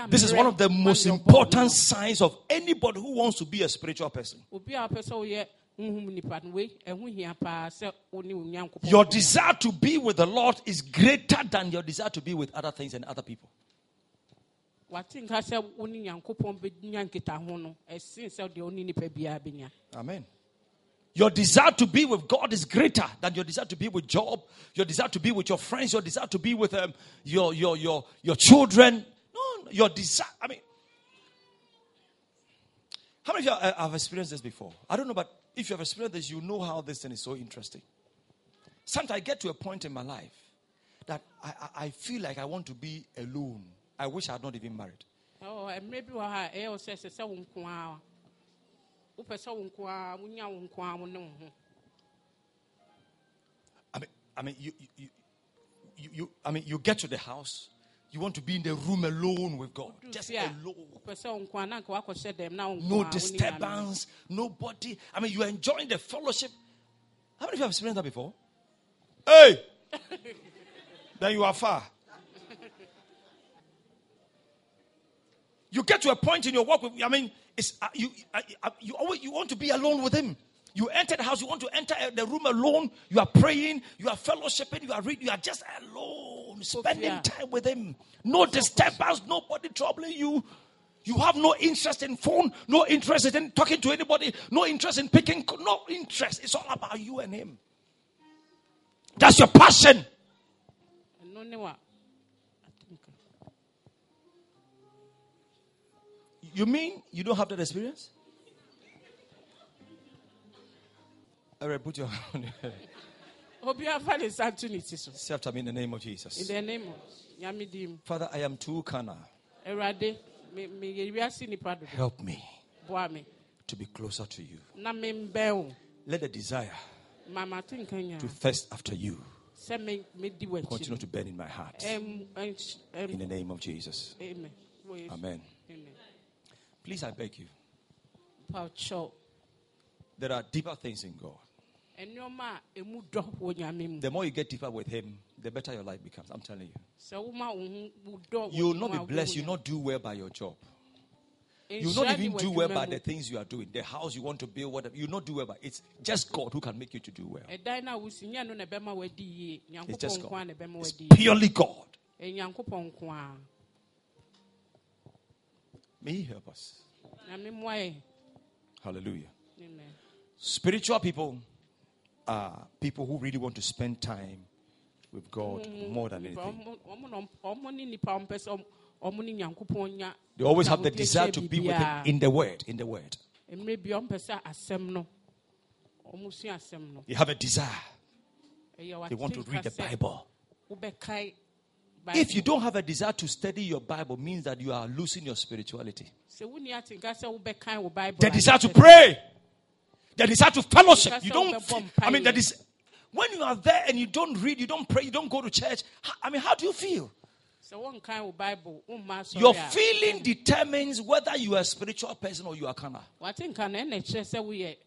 This is one of the most important signs of anybody who wants to be a spiritual person. Obi a ɔpɛ sɛ ɔyɛ honhom nipa no wei ɛho hia paa sɛ wo ne wo nyankopɔn Your desire to be with the Lord is greater than your desire to be with other things and other people. wate nka sɛ wo ne nyankopɔn bɛnya nkitaho no ɛsen sɛ deɛ wo ne nipa biara bɛnya Amen. Your desire to be with God is greater than your desire to be with Job, your desire to be with your friends, your desire to be with um, your, your, your, your children. No, your desire. I mean, how many of you have have experienced this before? I don't know, but if you have experienced this, you know how this thing is so interesting. Sometimes I get to a point in my life that I, I, I feel like I want to be alone. I wish I had not even married. ɛwɔ mmerɛ bi wɔ ha a ɛyɛ wo sɛ ɛsɛ sɛ wo nko ara wopɛ sɛ wo nko ara wonya wo nko ara wo ne wo ho I mean, I mean, you, you, you, you, I mean, you get to the house, you want to be in the room alone with God, just alone. wopɛ sɛ wo nko ara na nka woakɔhyɛ dɛm na wo nko No ara wo ne Nyame. disturbance, nobody. I mean, you are enjoying the fellowship. How many of you have experienced that before? Hey, *laughs* then you are far. You get to a point in your work with, I mean, it's uh, you. Uh, uh, you always you want to be alone with Him. You enter the house, you want to enter the room alone. You are praying, you are fellowshipping, you are reading, you are just alone, spending time with Him. No disturbance, nobody troubling you. You have no interest in phone, no interest in talking to anybody, no interest in picking, no interest. It's all about you and Him. That's your passion. ɛno ne wa atenka. You mean you don't have that experience? Right, put your *laughs* hand on your head. obiara fa ne nsa nto ne ti so Say after me in the name of Jesus. in the name of dim Father, I am too carnal. awurade me- meyɛ wiase nipa dodo Help me to be closer to you. Let the desire to thirst after you sɛ me- medi w'akyi continue to burn in my heart. In the name of Jesus. Amen. Oh, Amen. Amen. Please, I beg you. There are deeper things in God. The more you get deeper with Him, the better your life becomes. I'm telling you. sɛ woma wo ho wo dɔ wɔ You will not be blessed. You will not do well by your job. You will not even do well by the things you are doing. The house you want to build, whatever. You will not do well by It's just God who can make you to do well. ɛdan no a wosi nyɛ na ɛbɛma wadi It's just God. a na ɛbɛma It's purely God. ɛyɛ nyankopɔn nko a May He help us. Hallelujah. Amen. Spiritual people are people who really want to spend time with God mm. more than anything. ɔmo- ɔmo na- ɔmo ne nipa a ɔmpɛ sɛ ɔmo- ɔmo ne nyankopɔn nya They always have the desire to be with Him in the Word. In the Word. mmerɛ bi ɔmpɛ sɛ asɛm no ɔmo sua asɛm no They have a desire. They want to read the Bible. If you don't have a desire to study your Bible, means that you are losing your spirituality. sɛ wonni atenka sɛ wobɛkae wo bible The desire to ɛkyɛ pray. The desire to fellowship. You don't. I mean, that is when you are there and you don't read, you don't pray, you don't go to church. I mean, how do you feel? sɛ wonkae wo bible Your feeling determines whether you are a spiritual person or you are carnal. watenka no ɛna kyerɛ sɛ woyɛ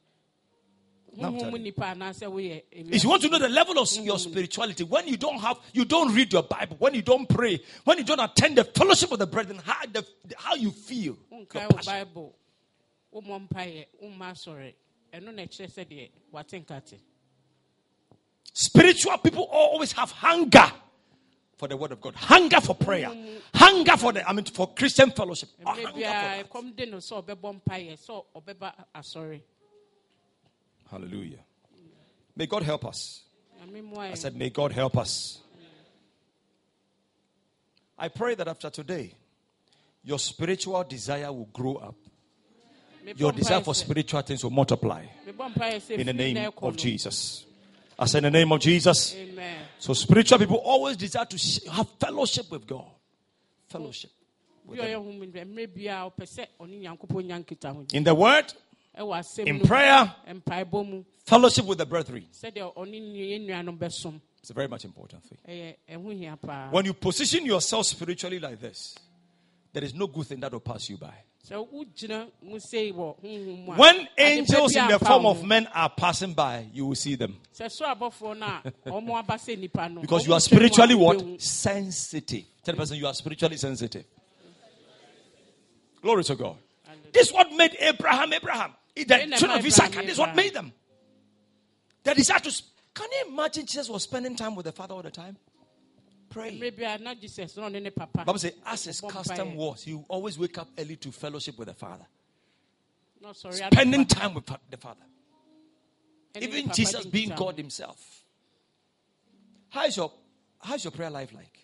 Now I'm honhom telling mu you. nipa anaasɛ If you want to know the level of your spirituality, when you don't have, you don't read your Bible, when you don't pray, when you don't attend the fellowship of the brethren, how, the, how you feel. your passion. Bible wommɔ mpaeɛ womma asɔre ɛno na ɛkyerɛ sɛ deɛ watenka te Spiritual people always have hunger for the word of God, hunger for prayer, hunger for the, I mean, for Christian fellowship. or mmerɛ hunger biara for that. ɛkɔm de no sɛ ɔbɛbɔ mpaeɛ sɛ ɔbɛba asɔre ah, Hallelujah. May God help us. I said, May God help us. I pray that after today, your spiritual desire will grow up. Your desire for spiritual things will multiply mebɔ mpaeɛ sɛ in the name of. Jesus. I said, in the name of Jesus. amen So spiritual people always desire to have fellowship with God. Fellowship. bi a ɔyɛ ho mu no, mmerɛ biara ɔpɛ sɛ ɔne nyankopɔn nya nkitaho In the word, in prayer, fellowship with the brethren. sɛdeɛ ɔne ne yɛn nuanom bɛsom It's a very much important thing. ɛyɛ ɛho hia paa When you position yourself spiritually like this, there is no good thing that will pass you by. Sɛ wogyina mu sei wɔ honhom mu a When angels in the form of men are passing by, you will see them. sɛ so abɔfoɔ no a ɔmo aba sɛ nipa no Because you are spiritually what? Sensitive. Tell the person you are spiritually sensitive. Glory to God. This is what made Abraham Abraham. The children of Isaac. This is what made them. They decided to. sp- Can you imagine Jesus was spending time with the Father all the time? Pray. mmerɛ biara na jesus na ɔne papa Bible says, as his custom was, he always wake up early to fellowship with the Father, na ɔsɔre spending time with the Father. Even Jesus being. God Himself. How is your How is your prayer life like?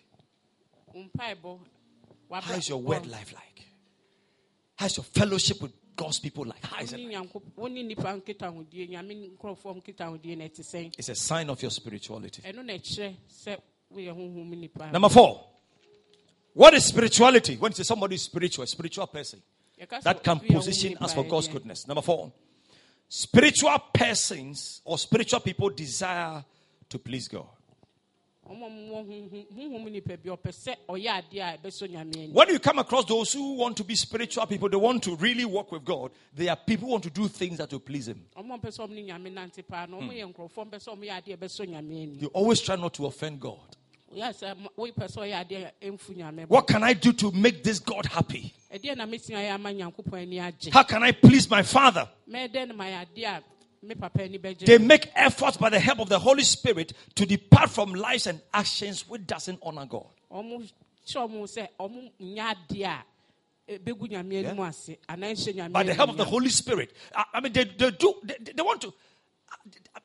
How is your word life like? How is your fellowship with God's people like? How is it? Like? Nyanko- wo ne nipa nkitahodie nyame nkurɔfoɔ nkitahodie na ɛte sɛn It's a sign of your spirituality. Ɛno na ɛkyerɛ sɛ woyɛ honhom mu nipa Number four. What is spirituality? When you say somebody is spiritual, a spiritual person, that can position us for God's goodness. Number four. Spiritual persons or spiritual people desire to please God. ɔmo a wɔwɔ honhom- honhom mu nipa bi ɔpɛ sɛ ɔyɛ adeɛ a ɛbɛsɔ nyame ani When you come across those who want to be spiritual people, they want to really work with God. They are people who want to do things that will please Him. ɔmo a ɔmpɛ sɛ ɔmo ne nyame nante paa na ɔmo yɛ nkurɔfoɔ mpɛ sɛ ɔmo yɛ adeɛ a ɛbɛsɔ nyame ani You always try not to offend God. Woyɛ sɛ mo- woyɛ pɛ sɛ ɔyɛ adeɛ a ɛmfu nyame ba. What can I do to make this God happy? ɛdeɛ na mɛtumi ayɛ ama nyankopɔn ani agye How can I please my Father? mɛdɛn no mayɛ adeɛ a me papa ani bɛgye They make efforts by the help of the Holy Spirit to depart from lives and actions which doesn't honor God. ɔmo hyɛ ɔmo sɛ ɔmo nyɛ adeɛ a ɛbɛgu nyame anim ase anaa ɛhyɛ nyame By the help of the. Holy Spirit. I, I mean, they, they do, they, they want to,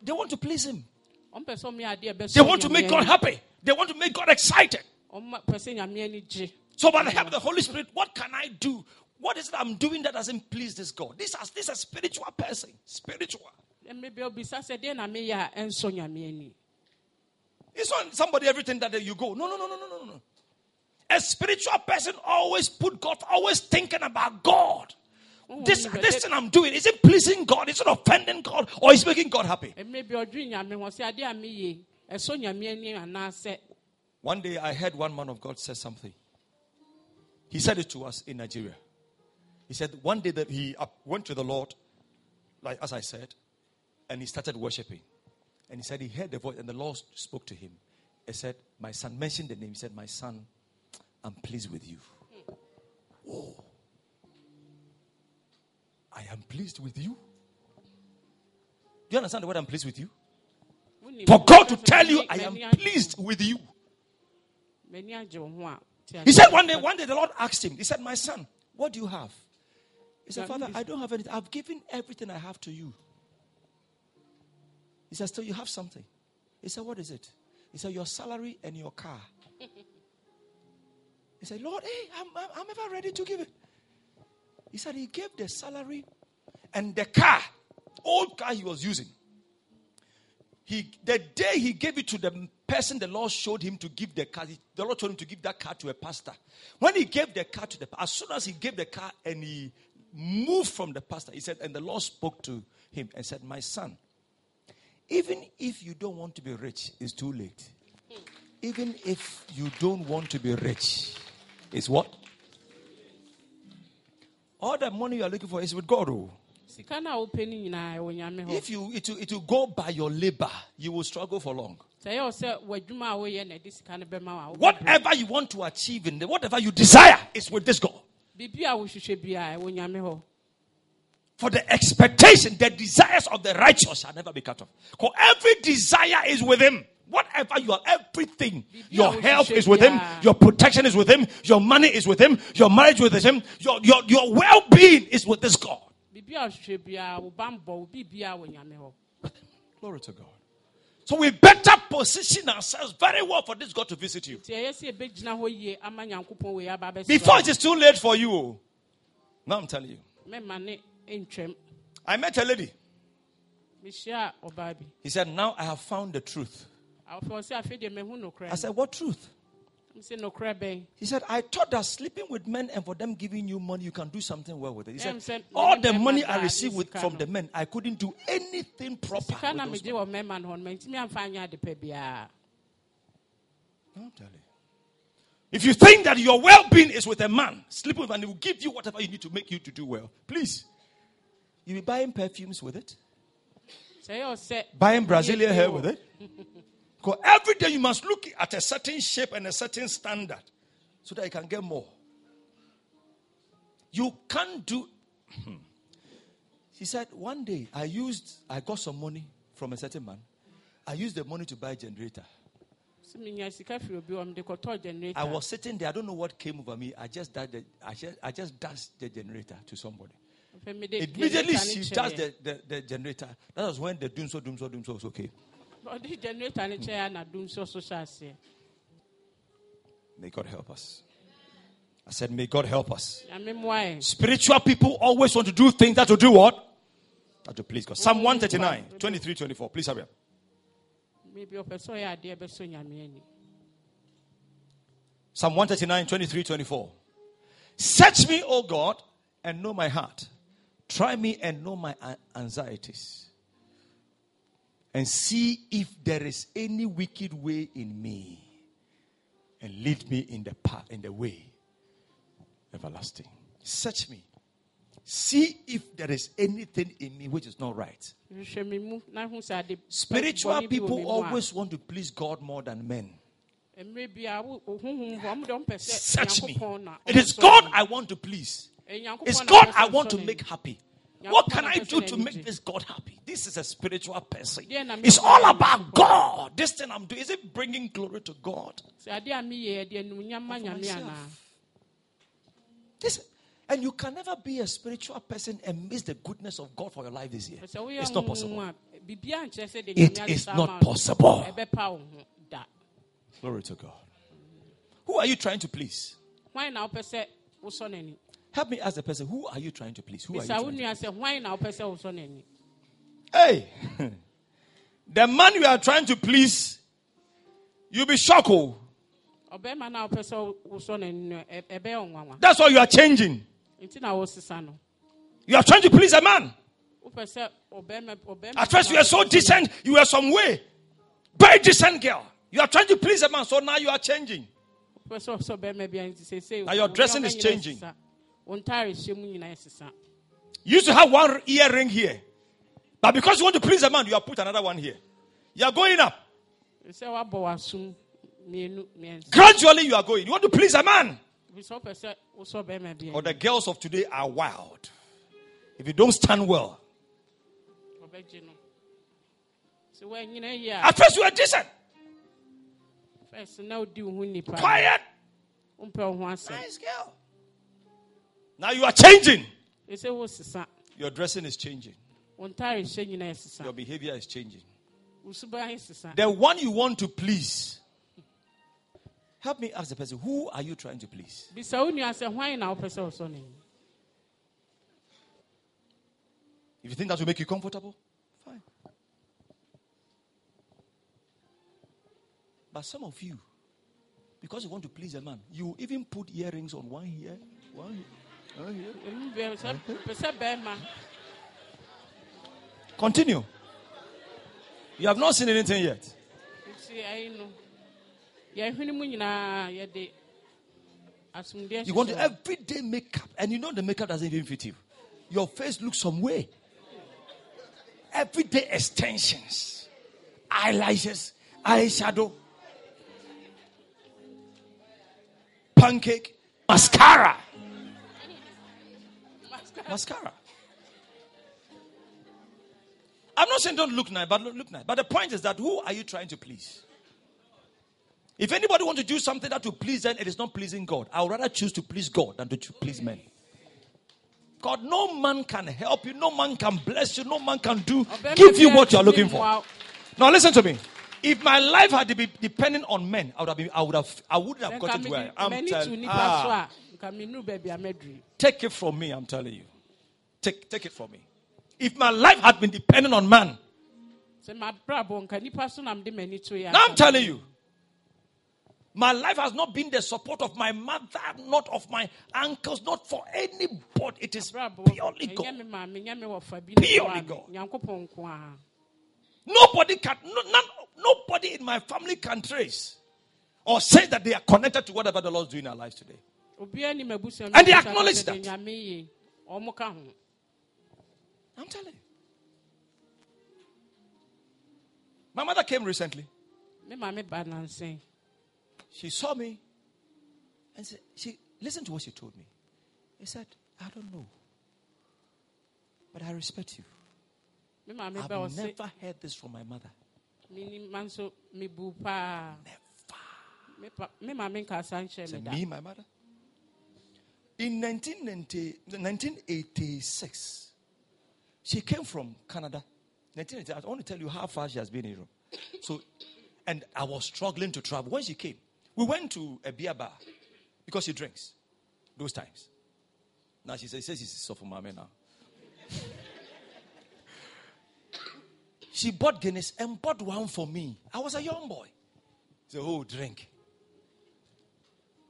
they want to please Him. ɔmpɛ sɛ ɔmo yɛ adeɛ a ɛbɛsɔ They want to make God happy. They want to make God excited. ɔmo pɛ sɛ nyame ani gye So by the help of the Holy Spirit, what can I do? What is it I'm doing that doesn't please this God? This is this is a spiritual person. Spiritual. mmerɛ bi a obisa sɛ deɛ na meyɛ a ɛnsɔ nyame ani It's not somebody everything that you go. No, no, no, no, no, no, no. A spiritual person always put God, always thinking about God. This, this thing I'm doing, is it pleasing God? Is it offending God? Or is it making God happy? One day I heard one man of God say something. He said it to us in Nigeria. He said one day that he went to the Lord, like as I said, and he started worshiping. And he said he heard the voice, and the Lord spoke to him He said, My son, mentioned the name. He said, My son, I'm pleased with you. Oh. I am pleased with you. Do you understand the word I'm pleased with you? For God to tell you, I am pleased with you. m'ani agye wo ho a, te He said one day, one day the Lord asked him, He said, My son, what do you have? He said, Father, I don't have anything. I've given everything I have to you. He said, Still, you have something. He said, What is it? He said, Your salary and your car. He said, Lord, hey, I'm, I'm, I'm ever ready to give it. He said, He gave the salary and the car, old car he was using. He, the day he gave it to the person the Lord showed him to give the car, the Lord told him to give that car to a pastor. When he gave the car to the as soon as he gave the car and he moved from the pastor, he said, and the Lord spoke to him and said, My son, even if you don't want to be rich, it's too late. Even if you don't want to be rich, it's what? All that money you are looking for is with God. Oh. Sika no a wopɛ no nyinaa ɛwɔ nyame hɔ If you it will, it will go by your labor, you will struggle for long. sɛ ɛyɛ wo sɛ w'adwuma a woyɛ na ɛde sika no bɛma wo a, wobɛbrɛ. Whatever you want to achieve in the, whatever you desire is with this God. biribi a wohwehwɛ biara ɛwɔ nyame hɔ For the expectation, the desires of the righteous shall never be cut off. For every desire is with him. Whatever you are, everything, your health is with him, your protection is with him, your money is with him, your marriage with him, your, your, your well being is with this God. Biribi a wohwehwɛ biara wo bambɔ wo biribiara wɔ nyame hɔ Glory to God. So we better position ourselves very well for this God to visit you. nti ɛyɛ sɛ yɛbɛgyina hɔ yie ama nyankopɔn wei aba abɛsra Before it is too late for you. Now I'm telling you. mɛma ne ntwam I met a lady. mehyia ɔbaa bi He said, Now I have found the truth. afɔ sɛ afei deɛ mahu nokorɛ I said, What truth? Sɛ nokorɛ bɛn He said, I thought that sleeping with men and for them giving you money, you can do something well with it. He said, All the money I received with, from the men, I couldn't do anything proper. with those megye wɔ mɛma no hɔ no mantumi amfa anyɛ ade pɛ biara money. I'm telling you. If you think that your well being is with a man, sleeping with a man, he will give you whatever you need to make you to do well. Please. You'll be buying perfumes with it, sɛ ɛyɛ wo sɛ buying Brazilian hair with it. *laughs* Because every day you must look at a certain shape and a certain standard so that you can get more. You can't do. *clears throat* He said, one day I used, I got some money from a certain man. I used the money to buy a generator. sɛ menya sika firi obi hɔ generator I was sitting there. I don't know what came over me. I just dashed the, I just, I just dashed the generator to somebody. Immediately she dashed the, the, the generator. That was when the dumsor doom so dumsor was okay. Ɔde generator ne kyɛeɛ a na dum so so hyɛ aseɛ May God help us. I said, May God help us. nyame mmoa ɛ Spiritual people always want to do things that will do what? That will please God. Psalm 139, 23, 24. Please hurry up. maybe ɔpɛ sɛ ɔyɛ adeɛ bɛsɔ nyame ani Psalm 139, 23, 24. Search me, O God, and know my heart. Try me and know my anxieties. And see if there is any wicked way in me. And lead me in the path, in the way everlasting. Search me. See if there is anything in me which is not right. hwehwɛ me mu na hu sɛ ade Spiritual bɔne bi wɔ me people always want to please God more than men. mmerɛ bia wo wo honhom hɔ ɔmo deɛ ɔmpɛ sɛ Search me. It is God. I want to please. It's God I want to make happy. What can I do to make this God happy? This is a spiritual person. It's all about God. This thing I'm doing, is it bringing glory to God? sɛ adeɛ a meyɛ ɛde animuonyam ma For nyame myself. anaa This, and you can never be a spiritual person and miss the goodness of God for your life this year. It's not possible. a biribiara nkyerɛ sɛ de It is not possible. ɛbɛpa wo ho da Glory to God. Who are you trying to please? Hwan na wopɛ sɛ wosɔ n'ani Help me ask the person, who are you trying to please? Who are you trying to nua sɛ hwan na wopɛ sɛ wosɔ n'ani Hey, *laughs* the man you are trying to please, you'll be shocked. oh. ɔbɛrima na wopɛ sɛ wosɔ n'ani no ɛ- ɛbɛyɛ wo nwanwa That's why you are changing. You are trying to please a man. wopɛ sɛ ɔbɛrima ɔbɛrima At first, you were so decent, you were some way. Very decent girl. You are trying to please a man, so now you are changing. wopɛ sɛ ɔsɔ bɛrima bia nti seesei Now your dressing is changing. Sesa. wo ntare hyɛ mu nyinaa sesa You used to have one earring here. But because you want to please a man, you have put another one here. You are going up. sɛ woabɔ w'asom mmienu mmiɛnsa Gradually, you are going. You want to please a man. bi sɛ wopɛ sɛ wosɔ bɛrima bi Or the girls of today are wild. If you don't stand well, ɔbɛgye no sɛ woanyina yi a at first you are decent, first na wodi wo ho nnipa quiet, wompɛ wo ho asɛm nice girl. Now you are changing. Your dressing is changing. wo ntare hyɛ nyina Your behavior is changing. The one you want to please. Help me ask the person, who are you trying to please? bisa wo nua sɛ hwan na wopɛ sɛ wosɔ ne If you think that will make you comfortable, fine. But some of you, because you want to please a man, you even put earrings on one here, one here, Continue. You have not seen anything yet. You want to every day makeup, and you know the makeup doesn't even fit you. Your face looks some way. Everyday extensions, eyelashes, eyeshadow, pancake, mascara. Mascara. I'm not saying don't look nice, but look, look nice. But the point is that who are you trying to please? If anybody wants to do something that will please them, it is not pleasing God. I would rather choose to please God than to please men. God, no man can help you, no man can bless you, no man can do give you what you are looking for. Now listen to me. If my life had to be depending on men, I would have been, I would have I wouldn't have Sɛ gotten where I am. Tell- ah, so a nka menuru baabi a mɛduru take it from me, I'm telling you. Take, take it from me. If my life had been depending on man, sɛ mabrabɔ nka nipa so na mede m'ani to yɛ now I'm telling you, my life has not been the support of my mother, not of my uncles, not for anybody. It is purely God. me maame nyɛ me wɔfa bi Purely God. nyankopɔn nko a Nobody can, no, none, nobody in my family can trace or say that they are connected to whatever the Lord's doing in our lives today. obiara nim abusua And they acknowledge that. I'm telling you. My mother came recently. me maame ba nansɛn She saw me and said, she listened to what she told me. He said, I don't know. But I respect you. I've never heard this from my mother. menim ma nso mebu paa me pa- me maame nka asa nkyerɛ me Said, me, my mother. In 1990, 1986, she came from Canada. I want to tell you how far she has been in Europe. So, and I was struggling to travel. When she came, we went to a beer bar because she drinks those times. Now she says, says she's soft mommy now. *laughs* she bought Guinness and bought one for me. I was a young boy. She said, Oh, drink.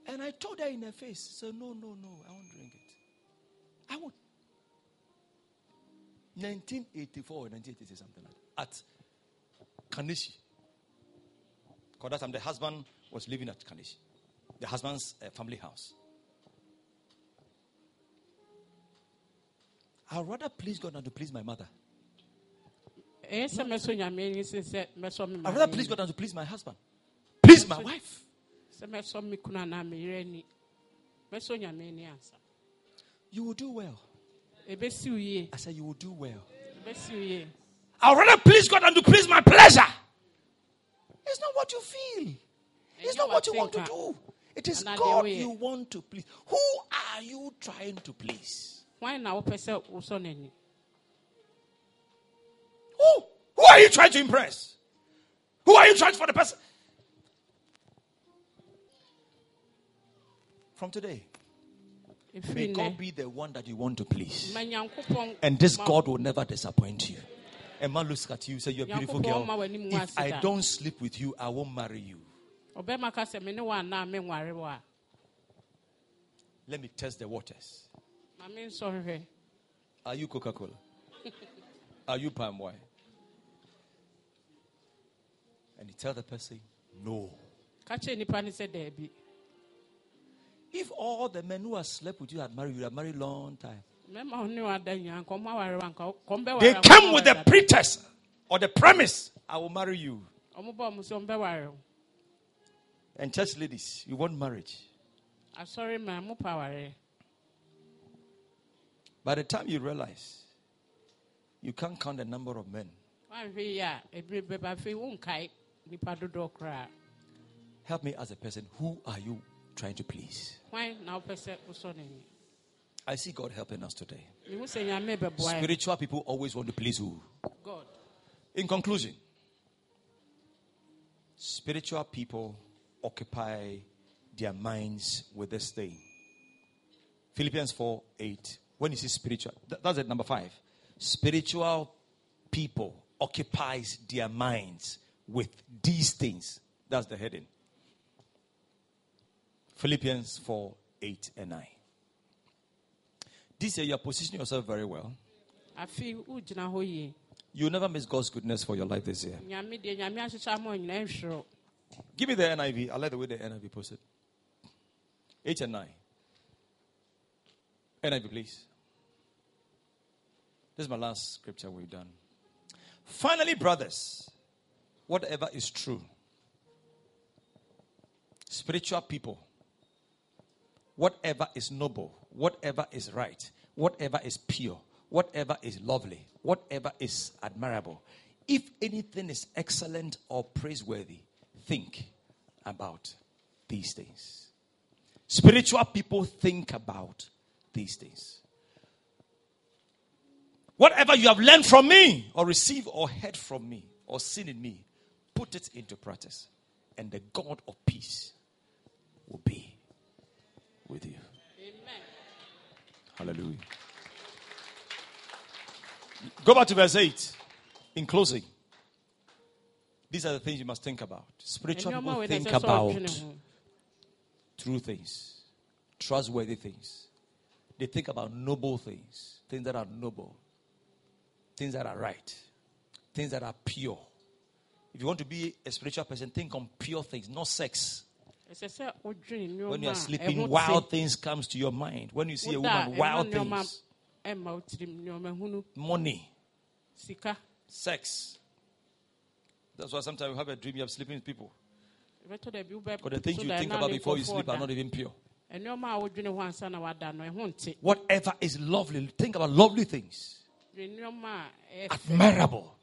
And I told her in her face, said, No, no, no, I won't drink it. I won't. 1984 or 1980, something like that. At Kaneshie. Because that time the husband was living at Kaneshie, the husband's uh, family house. I'd rather please God than to please my mother. ɛyɛ sɛ mɛsɔ nyame ani sen sɛ mɛsɔ me I'd rather please. God than to please my husband. Please my wife. sɛ mɛsɔ me kunu anaa me yere ani mɛsɔ nyame ani ansa You will do well. Ɛbɛsi wo yie I said, You will do well. ɛbɛsi wo yie I'd rather please God than to please my pleasure. It's not what you feel. It's not what you want to do. It is God you want to please. Who are you trying to please? hwan na wopɛ sɛ wosɔ n'ani Who? Who are you trying to impress? Who are you trying for the person? From today, may God be the one that you want to please. And this God will never disappoint you. A man looks at you, say, You're a beautiful girl. Nyankopɔn ma w'anim If I don't sleep with you, I won't marry you. ɔbɛrima ka sɛ me ne wo anaa menware wo a Let me test the waters. ma mensɔ hwehwɛ Are you Coca Cola? *laughs* Are you palm wine? And you tell the person, No. If all the men who have slept with you had married, you have married a long time. mɛma wo ne wada nyinaa nkɔmmɔ aware wa nka kɔm bɛware They came with the pretext or the premise, I will marry you. da. ɔmo bɔ ɔmo sɛ ɔmbɛware wo And church ladies, you want marriage. asɔre ma mo pa awareɛ By the time you realize you can't count the number of men, woanhwɛ yi a ebire bɛba afei wonkae nipa dodoɔ koraa help me as a person. Who are you trying to please? hwan na wopɛ sɛ wosɔ n'ani I see God helping us today. mehu sɛ nyame bɛboa ɛ Spiritual people always want to please who? god In conclusion, spiritual people occupy their minds with this thing. Philippians 4 8. When you see spiritual, that's it, number five. Spiritual people occupies their minds with these things. That's the heading. Philippians 4 8 and 9. This year, you are positioning yourself very well. afei wogyina hɔ yie You'll never miss God's goodness for your life this year. nyame deɛ nyame ahyehyɛ ama nyina nhwerɛw Give me the NIV. I like the way the NIV puts it. 8 and 9. NIV, please. This is my last scripture we've done. Finally, brothers, whatever is true, spiritual people, whatever is noble, whatever is right, whatever is pure, whatever is lovely, whatever is admirable, if anything is excellent or praiseworthy, think about these things. Spiritual people think about these things. Whatever you have learned from me, or received, or heard from me, or seen in me, put it into practice, and the God of peace will be with you. amen Hallelujah. Go back to verse 8 in closing. These are the things you must think about. Spiritual people think about true things, trustworthy things. They think about noble things, things that are noble, things that are right, things that are pure. If you want to be a spiritual person, think on pure things, not sex. Ɛsɛ sɛ wodwene When you are sleeping, wild things comes to your mind. When you see a woman, wild things, ɛmma wo tirim nneɔma money, sika sex. That's why sometimes you have a dream you have sleeping with people. Ɛbɛtɔ dɛ bi wobɛ- But the things you think about before you sleep are not even pure. ɛnneɔma a wodwene ho ansa na wada no ɛho nte Whatever is lovely, think about lovely things. dwene nneɔma a ɛyɛ fɛ. admirable.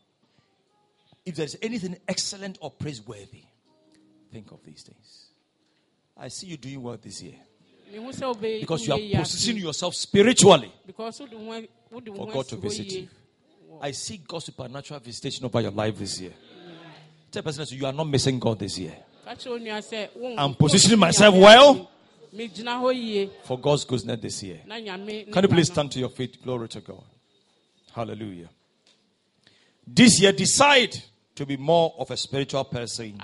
If there's anything excellent or praiseworthy, think of these things. I see you doing well this year mehu sɛ wobɛ- because you are positioning yourself spiritually because wode ho wode for God to visit you. I see God's supernatural visitation over your life this year. Tell person you, are not missing God this year Ka kyerɛ wo nua sɛ, wo- I'm positioning myself well. ase. megyina hɔ yie for God's goodness this year. Can you please stand to your feet? Glory to God. Hallelujah. This year, decide to be more of a spiritual person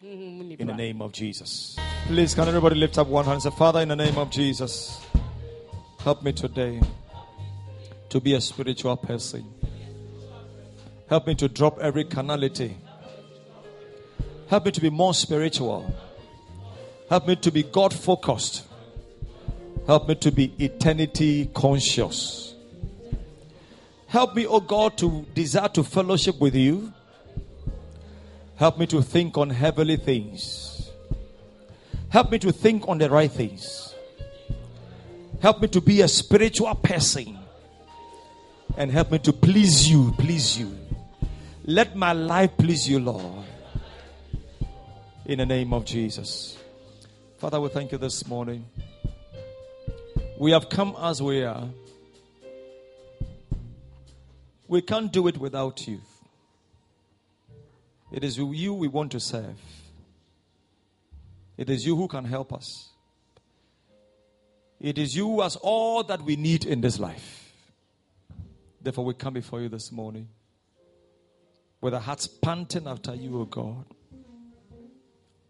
afi si w'adwene pi sɛ wobɛyɛ honhom mu in the name of Jesus. Please, can everybody lift up one hand and say, Father, in the name of Jesus, help me today to be a spiritual person. Help me to drop every carnality. Help me to be more spiritual. Help me to be God focused. Help me to be eternity conscious. Help me, oh God, to desire to fellowship with you. Help me to think on heavenly things. Help me to think on the right things. Help me to be a spiritual person. And help me to please you, please you. Let my life please you, Lord. In the name of Jesus. Father, we thank you this morning. We have come as we are. We can't do it without you. It is you we want to serve. It is you who can help us. It is you who has all that we need in this life. Therefore, we come before you this morning with our hearts panting after you, O God.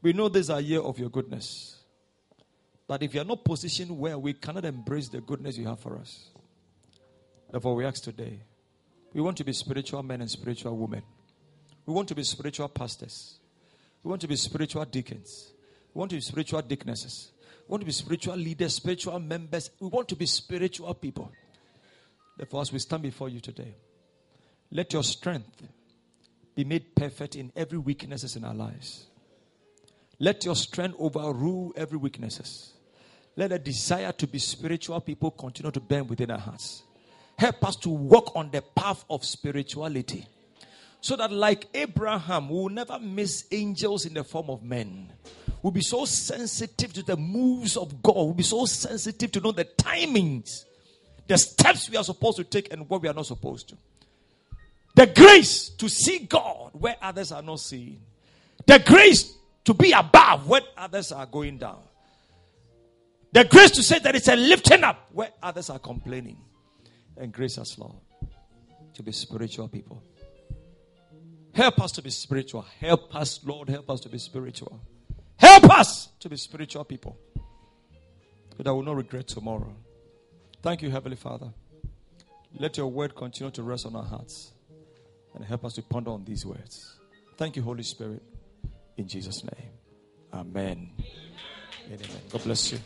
We know this is a year of your goodness. But if you are not positioned where we cannot embrace the goodness you have for us. Therefore, we ask today we want to be spiritual men and spiritual women. We want to be spiritual pastors. We want to be spiritual deacons. We want to be spiritual deaconesses. We want to be spiritual leaders, spiritual members. We want to be spiritual people. Therefore, as we stand before you today, let your strength be made perfect in every weaknesses in our lives. Let your strength overrule every weaknesses. Let a desire to be spiritual people continue to burn within our hearts. Help us to walk on the path of spirituality. So that, like Abraham, we will never miss angels in the form of men. We'll be so sensitive to the moves of God. We'll be so sensitive to know the timings, the steps we are supposed to take, and what we are not supposed to. The grace to see God where others are not seeing. The grace to be above where others are going down. The grace to say that it's a lifting up where others are complaining. And grace us, Lord, to be spiritual people. Help us to be spiritual. Help us, Lord, help us to be spiritual. Help us to be spiritual people. That I will not regret tomorrow. Thank you, Heavenly Father. Let your word continue to rest on our hearts and help us to ponder on these words. Thank you, Holy Spirit. In Jesus' name. Amen. Amen. God bless you.